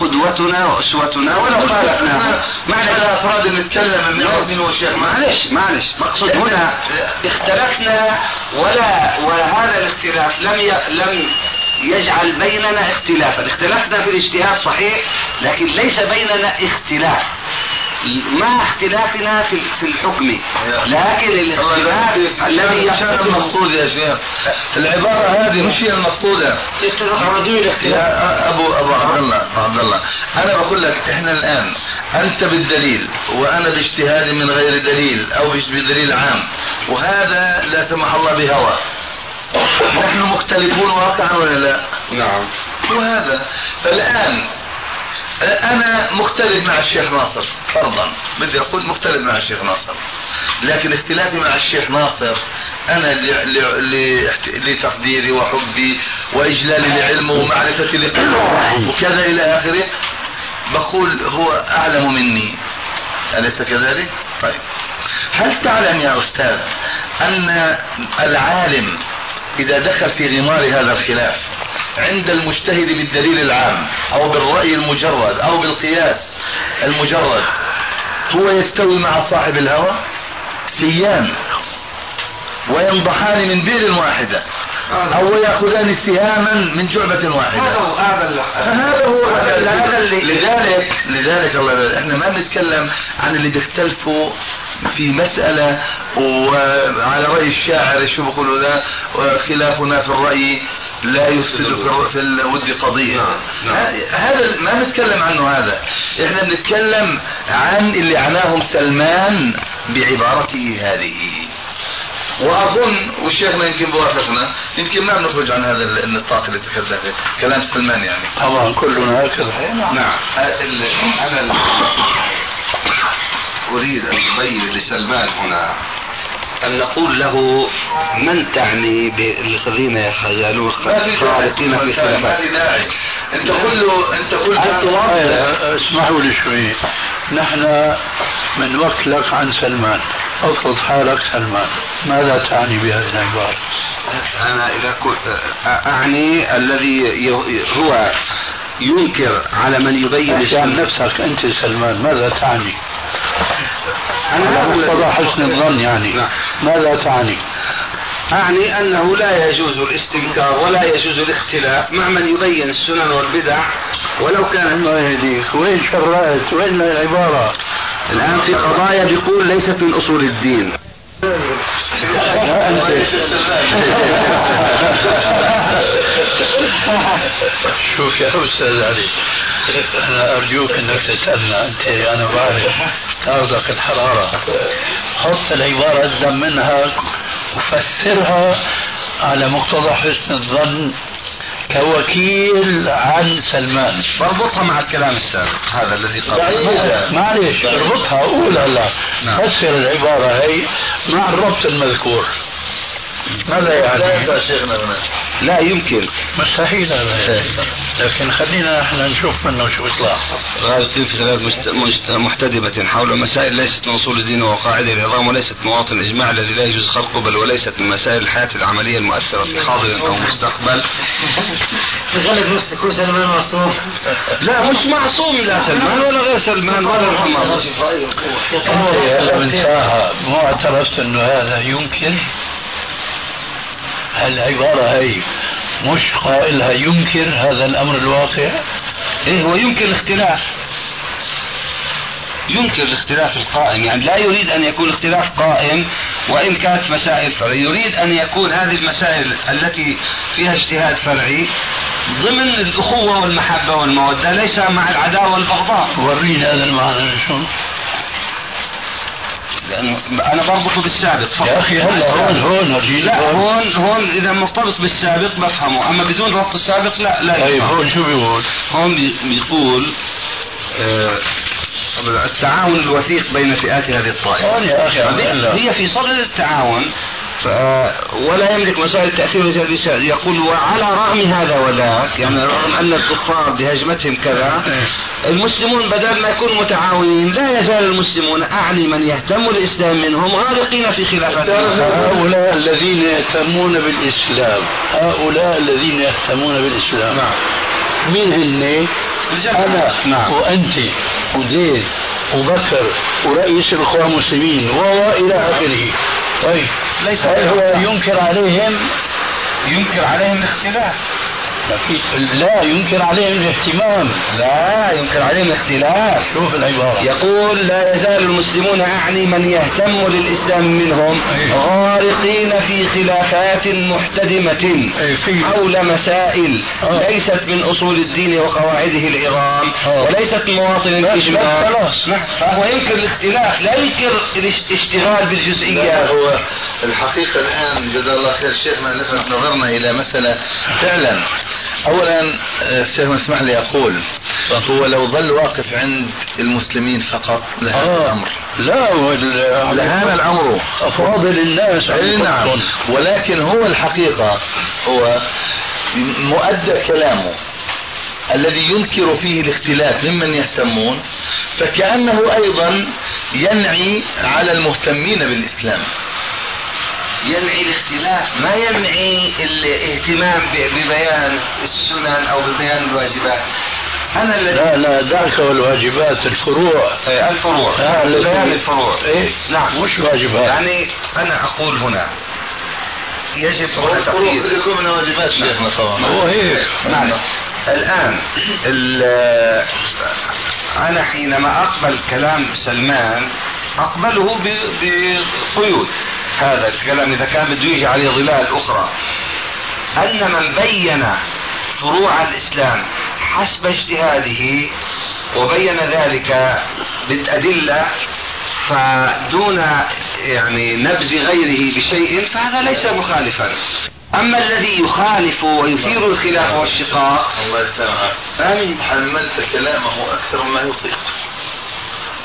قدوتنا وأسوتنا ولو خالفناه معنى الافراد اللي نتكلم من مين هو الشيخ معلش معلش. مقصود هنا اختلفنا ولا وهذا الاختلاف لم ي... لم يجعل بيننا اختلافا. اختلفنا في الاجتهاد صحيح لكن ليس بيننا اختلاف. مع اختلافنا في في الحكم. لكن الاختلاف الذي مش هذا يقتضي المقصود يا شيخ. العبارة هذه مش هي الاختلاف. يا ابو أبو عبد الله أبو عبد الله أنا بقول لك إحنا الآن أنت بالدليل وأنا باجتهاد من غير دليل أو بدليل عام وهذا لا سمح الله بهوى. نحن مختلفون واقعا ولا لا؟ نعم. وهذا فالان أنا مختلف مع الشيخ ناصر فرضا بدي أقول مختلف مع الشيخ ناصر. لكن اختلافي مع الشيخ ناصر أنا لتقديري وحبي وإجلالي لعلمه ومعرفتي لقدره وكذا إلى آخره بقول هو أعلم مني. أليس كذلك؟ طيب. هل تعلم يا أستاذ أن العالم إذا دخل في غمار هذا الخلاف عند المجتهد بالدليل العام أو بالرأي المجرد أو بالقياس المجرد. هو يستوي مع صاحب الهوى؟ سيان. وينضحان من بئر واحدة. أو يأخذان سهاما من جعبة واحدة. هذا هذا هو. هذا اللي- لذلك لذلك الله إحنا ما بنتكلم عن اللي بيختلفوا في مسألة وعلى رأي الشاعر شو بيقولوا ذا؟ خلافنا في الرأي. لا يفسد في, الود قضية. ه- هذا ما بنتكلم عنه هذا. إحنا بنتكلم عن اللي عناهم سلمان بعبارته هذه. وأظن وشيخنا يمكن بوافقنا يمكن ما بنخرج عن هذا النطاق اللي تكلم فيه كلام سلمان يعني. طبعا كلنا هكذا نعم. أنا ال- أريد أن أبين لسلمان هنا. أن نقول له من تعني بالذين يخيلون خالقين في خلافات؟ أنت قل له أنت قل أنت له واضح. آه، اسمحوا لي شوي. نحن من وقت لك عن سلمان. أفرض حالك سلمان. ماذا تعني بهذه العبارة؟ أنا إذا كنت أعني الذي هو ينكر على من يبين عن نفسك أنت سلمان. ماذا تعني؟ أنا على مقتضى حسن الظن يعني. نعم. ماذا تعني؟ أعني أنه لا يجوز الاستنكار ولا يجوز الاختلاف مع من يبين السنن والبدع ولو كانت الله يهديك. وين شرعت؟ وين العبارة؟ الآن في قضايا بيقول ليست من أصول الدين. شوف يا أستاذ علي أنا أرجوك أنك تسألنا أنت أنا بعرف تاخذك الحرارة. حط العبارة قدام منها وفسرها على مقتضى حسن الظن كوكيل عن سلمان. بربطها مع الكلام السابق هذا الذي قبله معلش اربطها قول هلا نعم. فسر العبارة هي مع الربط المذكور. ماذا يعني؟ لا يمكن. مستحيل هذا لكن خلينا إحنا نشوف منه شو يطلع مست- مجت- محتدبة حول مسائل ليست من أصول الدين وقواعد النظام وليست مواطن الإجماع الذي لا يجوز خلقه بل وليست من مسائل الحياة العملية المؤثرة في حاضر أو مستقبل. غلب نفسك هو سلمان معصوم. لا مش معصوم لا سلمان ولا غير سلمان. ولا محمد أنت هلا من ساعة مو اعترفت إنه هذا يمكن. هالعبارة هي مش قائلها ينكر هذا الأمر الواقع؟ إيه هو يمكن الاختلاف. يمكن الاختلاف القائم يعني لا يريد أن يكون الاختلاف قائم وإن كانت مسائل فرعية. يريد أن يكون هذه المسائل التي فيها اجتهاد فرعي ضمن الأخوة والمحبة والمودة ليس مع العداوة والبغضاء. ورينا هذا المعنى شو لأنه أنا بربطه بالسابق فقط. يا أخي هلا هون هون أرجيك لا هون هون إذا مرتبط بالسابق بفهمه أما بدون ربط السابق لا لا طيب يفهم. هون شو بيقول؟ هون بي- بيقول آه، التعاون الوثيق بين فئات هذه الطائفة يا أخي هي في صدد التعاون ولا يملك مسائل التأثير يقول وعلى رغم هذا وذاك يعني رغم أن الكفار بهجمتهم كذا المسلمون بدل ما يكونوا متعاونين لا يزال المسلمون أعني من يهتم الإسلام منهم غارقين في خلافات هؤلاء الذين يهتمون بالإسلام هؤلاء الذين يهتمون بالإسلام نعم. مين هن؟ أنا. نعم. وأنت. وديد وبكر. ورئيس الإخوان المسلمين. وإلى آخره. طيب. ليس هل هو ينكر عليهم. ينكر عليهم الاختلاف. لا ينكر عليهم الاهتمام لا ينكر عليهم الاختلاف شوف العبارة يقول لا يزال المسلمون أعني من يهتم للإسلام منهم أيه. غارقين في خلافات محتدمة أيه. حول مسائل أوه. ليست من أصول الدين وقواعده العظام أوه. وليست مواطن الإجماع نعم. فهو ينكر الاختلاف لا ينكر الاشتغال بالجزئيات هو الحقيقة الآن جزا الله خير شيخنا لفت نظرنا إلى مسألة فعلا اولا الشيخ اسمح لي أقول هو لو ظل واقف عند المسلمين فقط لهذا آه. الأمر. لا لهذا الأمر. افاضل الناس نعم. ولكن هو الحقيقة هو مؤدى كلامه. الذي ينكر فيه الاختلاف ممن يهتمون فكأنه أيضا ينعي على المهتمين بالإسلام. ينعي الاختلاف. ما ينعي الاهتمام ببيان السنن أو ببيان الواجبات. أنا الذي لا لا دعك والواجبات الفروع. إيه الفروع. آه بيان الفروع. إيه؟ نعم. مش واجبات؟ يعني أنا أقول هنا يجب هنا يكون من واجبات شيخنا طبعا هو هيك. نعم. الآن أنا حينما أقبل كلام سلمان أقبله بقيود. هذا الكلام إذا كان بده يجي عليه ظلال أخرى. أن من بين فروع الإسلام حسب اجتهاده وبين ذلك بالأدلة فدون يعني نبذ غيره بشيء فهذا ليس مخالفا. أما الذي يخالف ويثير الخلاف والشقاق الله يسلمك آمين. حملت كلامه أكثر مما يطيق.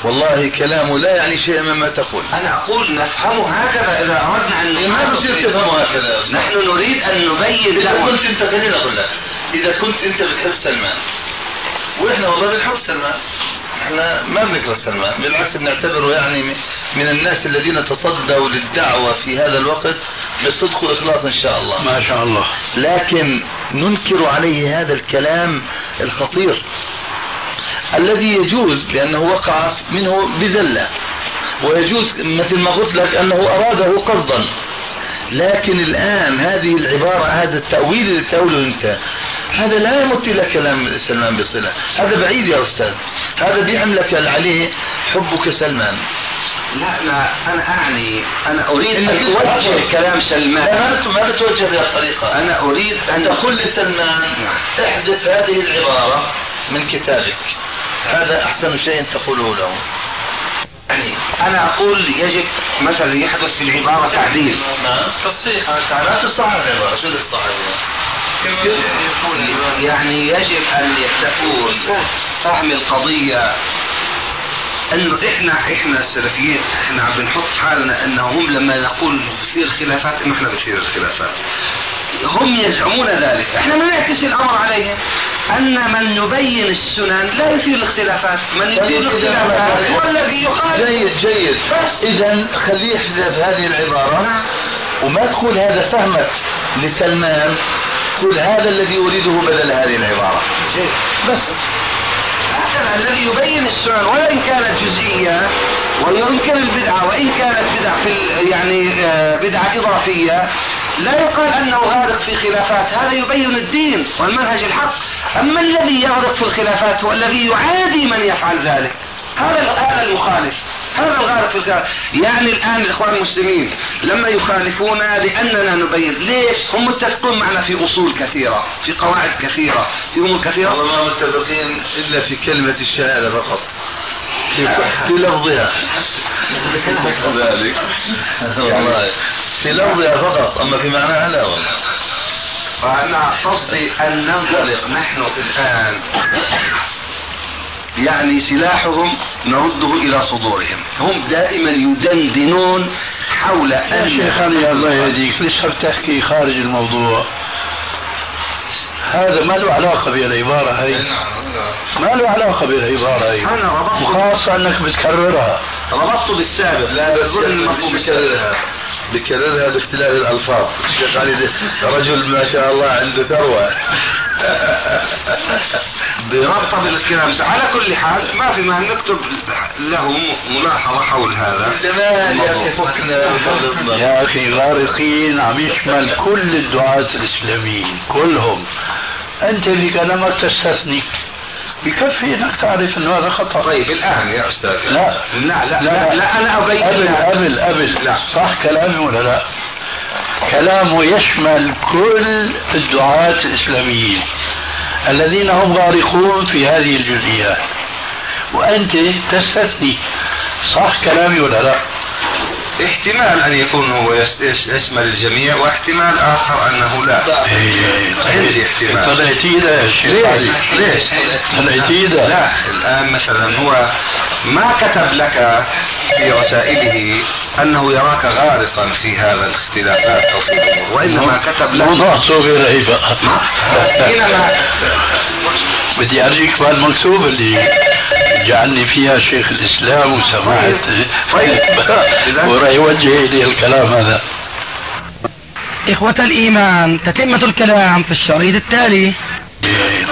والله كلامه لا يعني شيئا مما تقول. أنا أقول نفهمه هكذا إذا أردنا أن ما بصير تفهمه هكذا نحن نريد أن نبين إذا كنت أنت خليني أقول لك. إذا كنت أنت بتحب سلمان. وإحنا والله بنحب سلمان. إحنا ما بنكره سلمان. بالعكس بنعتبره يعني من الناس الذين تصدوا للدعوة في هذا الوقت بصدق وإخلاص إن شاء الله. ما شاء الله. لكن ننكر عليه هذا الكلام الخطير. الذي يجوز لأنه وقع منه بزلة ويجوز مثل ما قلت لك أنه أراده قصدا لكن الآن هذه العبارة هذا التأويل اللي تقوله أنت هذا لا يمت إلى كلام سلمان بصلة. هذا بعيد يا أستاذ. هذا بيحملك عليه حبك سلمان. لا لا أنا أعني. أنا أريد أن أوجه كلام سلمان. لا ما بتوجه بهذه الطريقة أنا أريد أن تقول لسلمان نعم. احذف هذه العبارة. من كتابك. هذا أحسن شيء تقوله له. يعني أنا أقول يجب مثلا يحدث في العبارة تعديل. تصحيح لا تصحح العبارة شو تصحح يعني يجب أن يكون فهم القضية انه إحنا إحنا السلفيين إحنا عم بنحط حالنا انه هم لما نقول بتصير خلافات انه إحنا بتصير الخلافات. هم يزعمون ذلك. إحنا ما نعكس الأمر عليهم. أن من يبين السنن لا يثير الاختلافات. من يثير الاختلافات هو الذي يخالف جيد جيد. إذا خليه يحذف هذه العبارة. نعم. وما تقول هذا فهمك لسلمان. قل هذا الذي أريده بدل هذه العبارة. جيد. بس. الذي يبين السنن وإن كانت جزئية ويمكن البدعة وإن كانت بدعة في يعني آه، بدعة إضافية لا يقال أنه غارق في خلافات هذا يبين الدين والمنهج الحق. أما الذي يغرق في الخلافات هو الذي يعادي من يفعل ذلك. هذا هذا المخالف. هذا الغالب في الغالب يعني الآن الإخوان المسلمين لما يخالفونا لأننا نبين ليش؟ هم متفقون معنا في أصول كثيرة في قواعد كثيرة في أمور كثيرة. والله ما متفقين إلا في كلمة الشهادة فقط. في, في لفظها. ذلك والله. في لفظها فقط أما في معناها لا والله. فأنا قصدي أن ننطلق نحن الآن. يعني سلاحهم نرده إلى صدورهم. هم دائما يدندنون حول أن شيخنا الله يهديك لسه بتحكي خارج الموضوع؟ هذا ما له علاقة بالعبارة هي ما له علاقة بالعبارة هي أنا ربطت وخاصة أنك بتكررها. ربطت بالسابق. لا بظن المفهوم بكررها بكررها باختلاف الألفاظ. الشيخ علي رجل ما شاء الله عنده ثروة. بربطة بالكلام على كل حال ما في مانع نكتب له ملاحظة حول هذا. يا أخي غارقين عم يشمل كل الدعاة الإسلاميين كلهم. أنت في كلامك تستثني. بكفي انك تعرف إنه هذا خطأ طيب الآن يا أستاذ لا لا لا لا, لا أنا أبين قبل لك. قبل قبل لا. صح كلامي ولا لا؟ كلامه يشمل كل الدعاة الإسلاميين الذين هم غارقون في هذه الجزئيات وأنت تستثني صح كلامي ولا لا؟ احتمال أن يكون هو يشمل الجميع واحتمال آخر أنه لا. عندي احتمال طلعتي ده يا شيخ ليش؟ ليش؟ لا الآن مثلا هو ما كتب لك في رسائله أنه يراك غارقا في هذا الاختلافات أو في الأمور وإنما كتب لك موضوع صغير حينما بدي أرجيك بالمكتوب اللي جعلني فيها شيخ الإسلام وسمعت وراح يوجه لي الكلام هذا. إخوة الإيمان تتمة الكلام في الشريط التالي.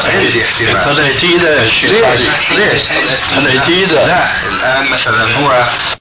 عندي احتمال طلعتي ده يا شيخ ليش؟ ليش؟ طلعتي ده لا الآن مثلا هو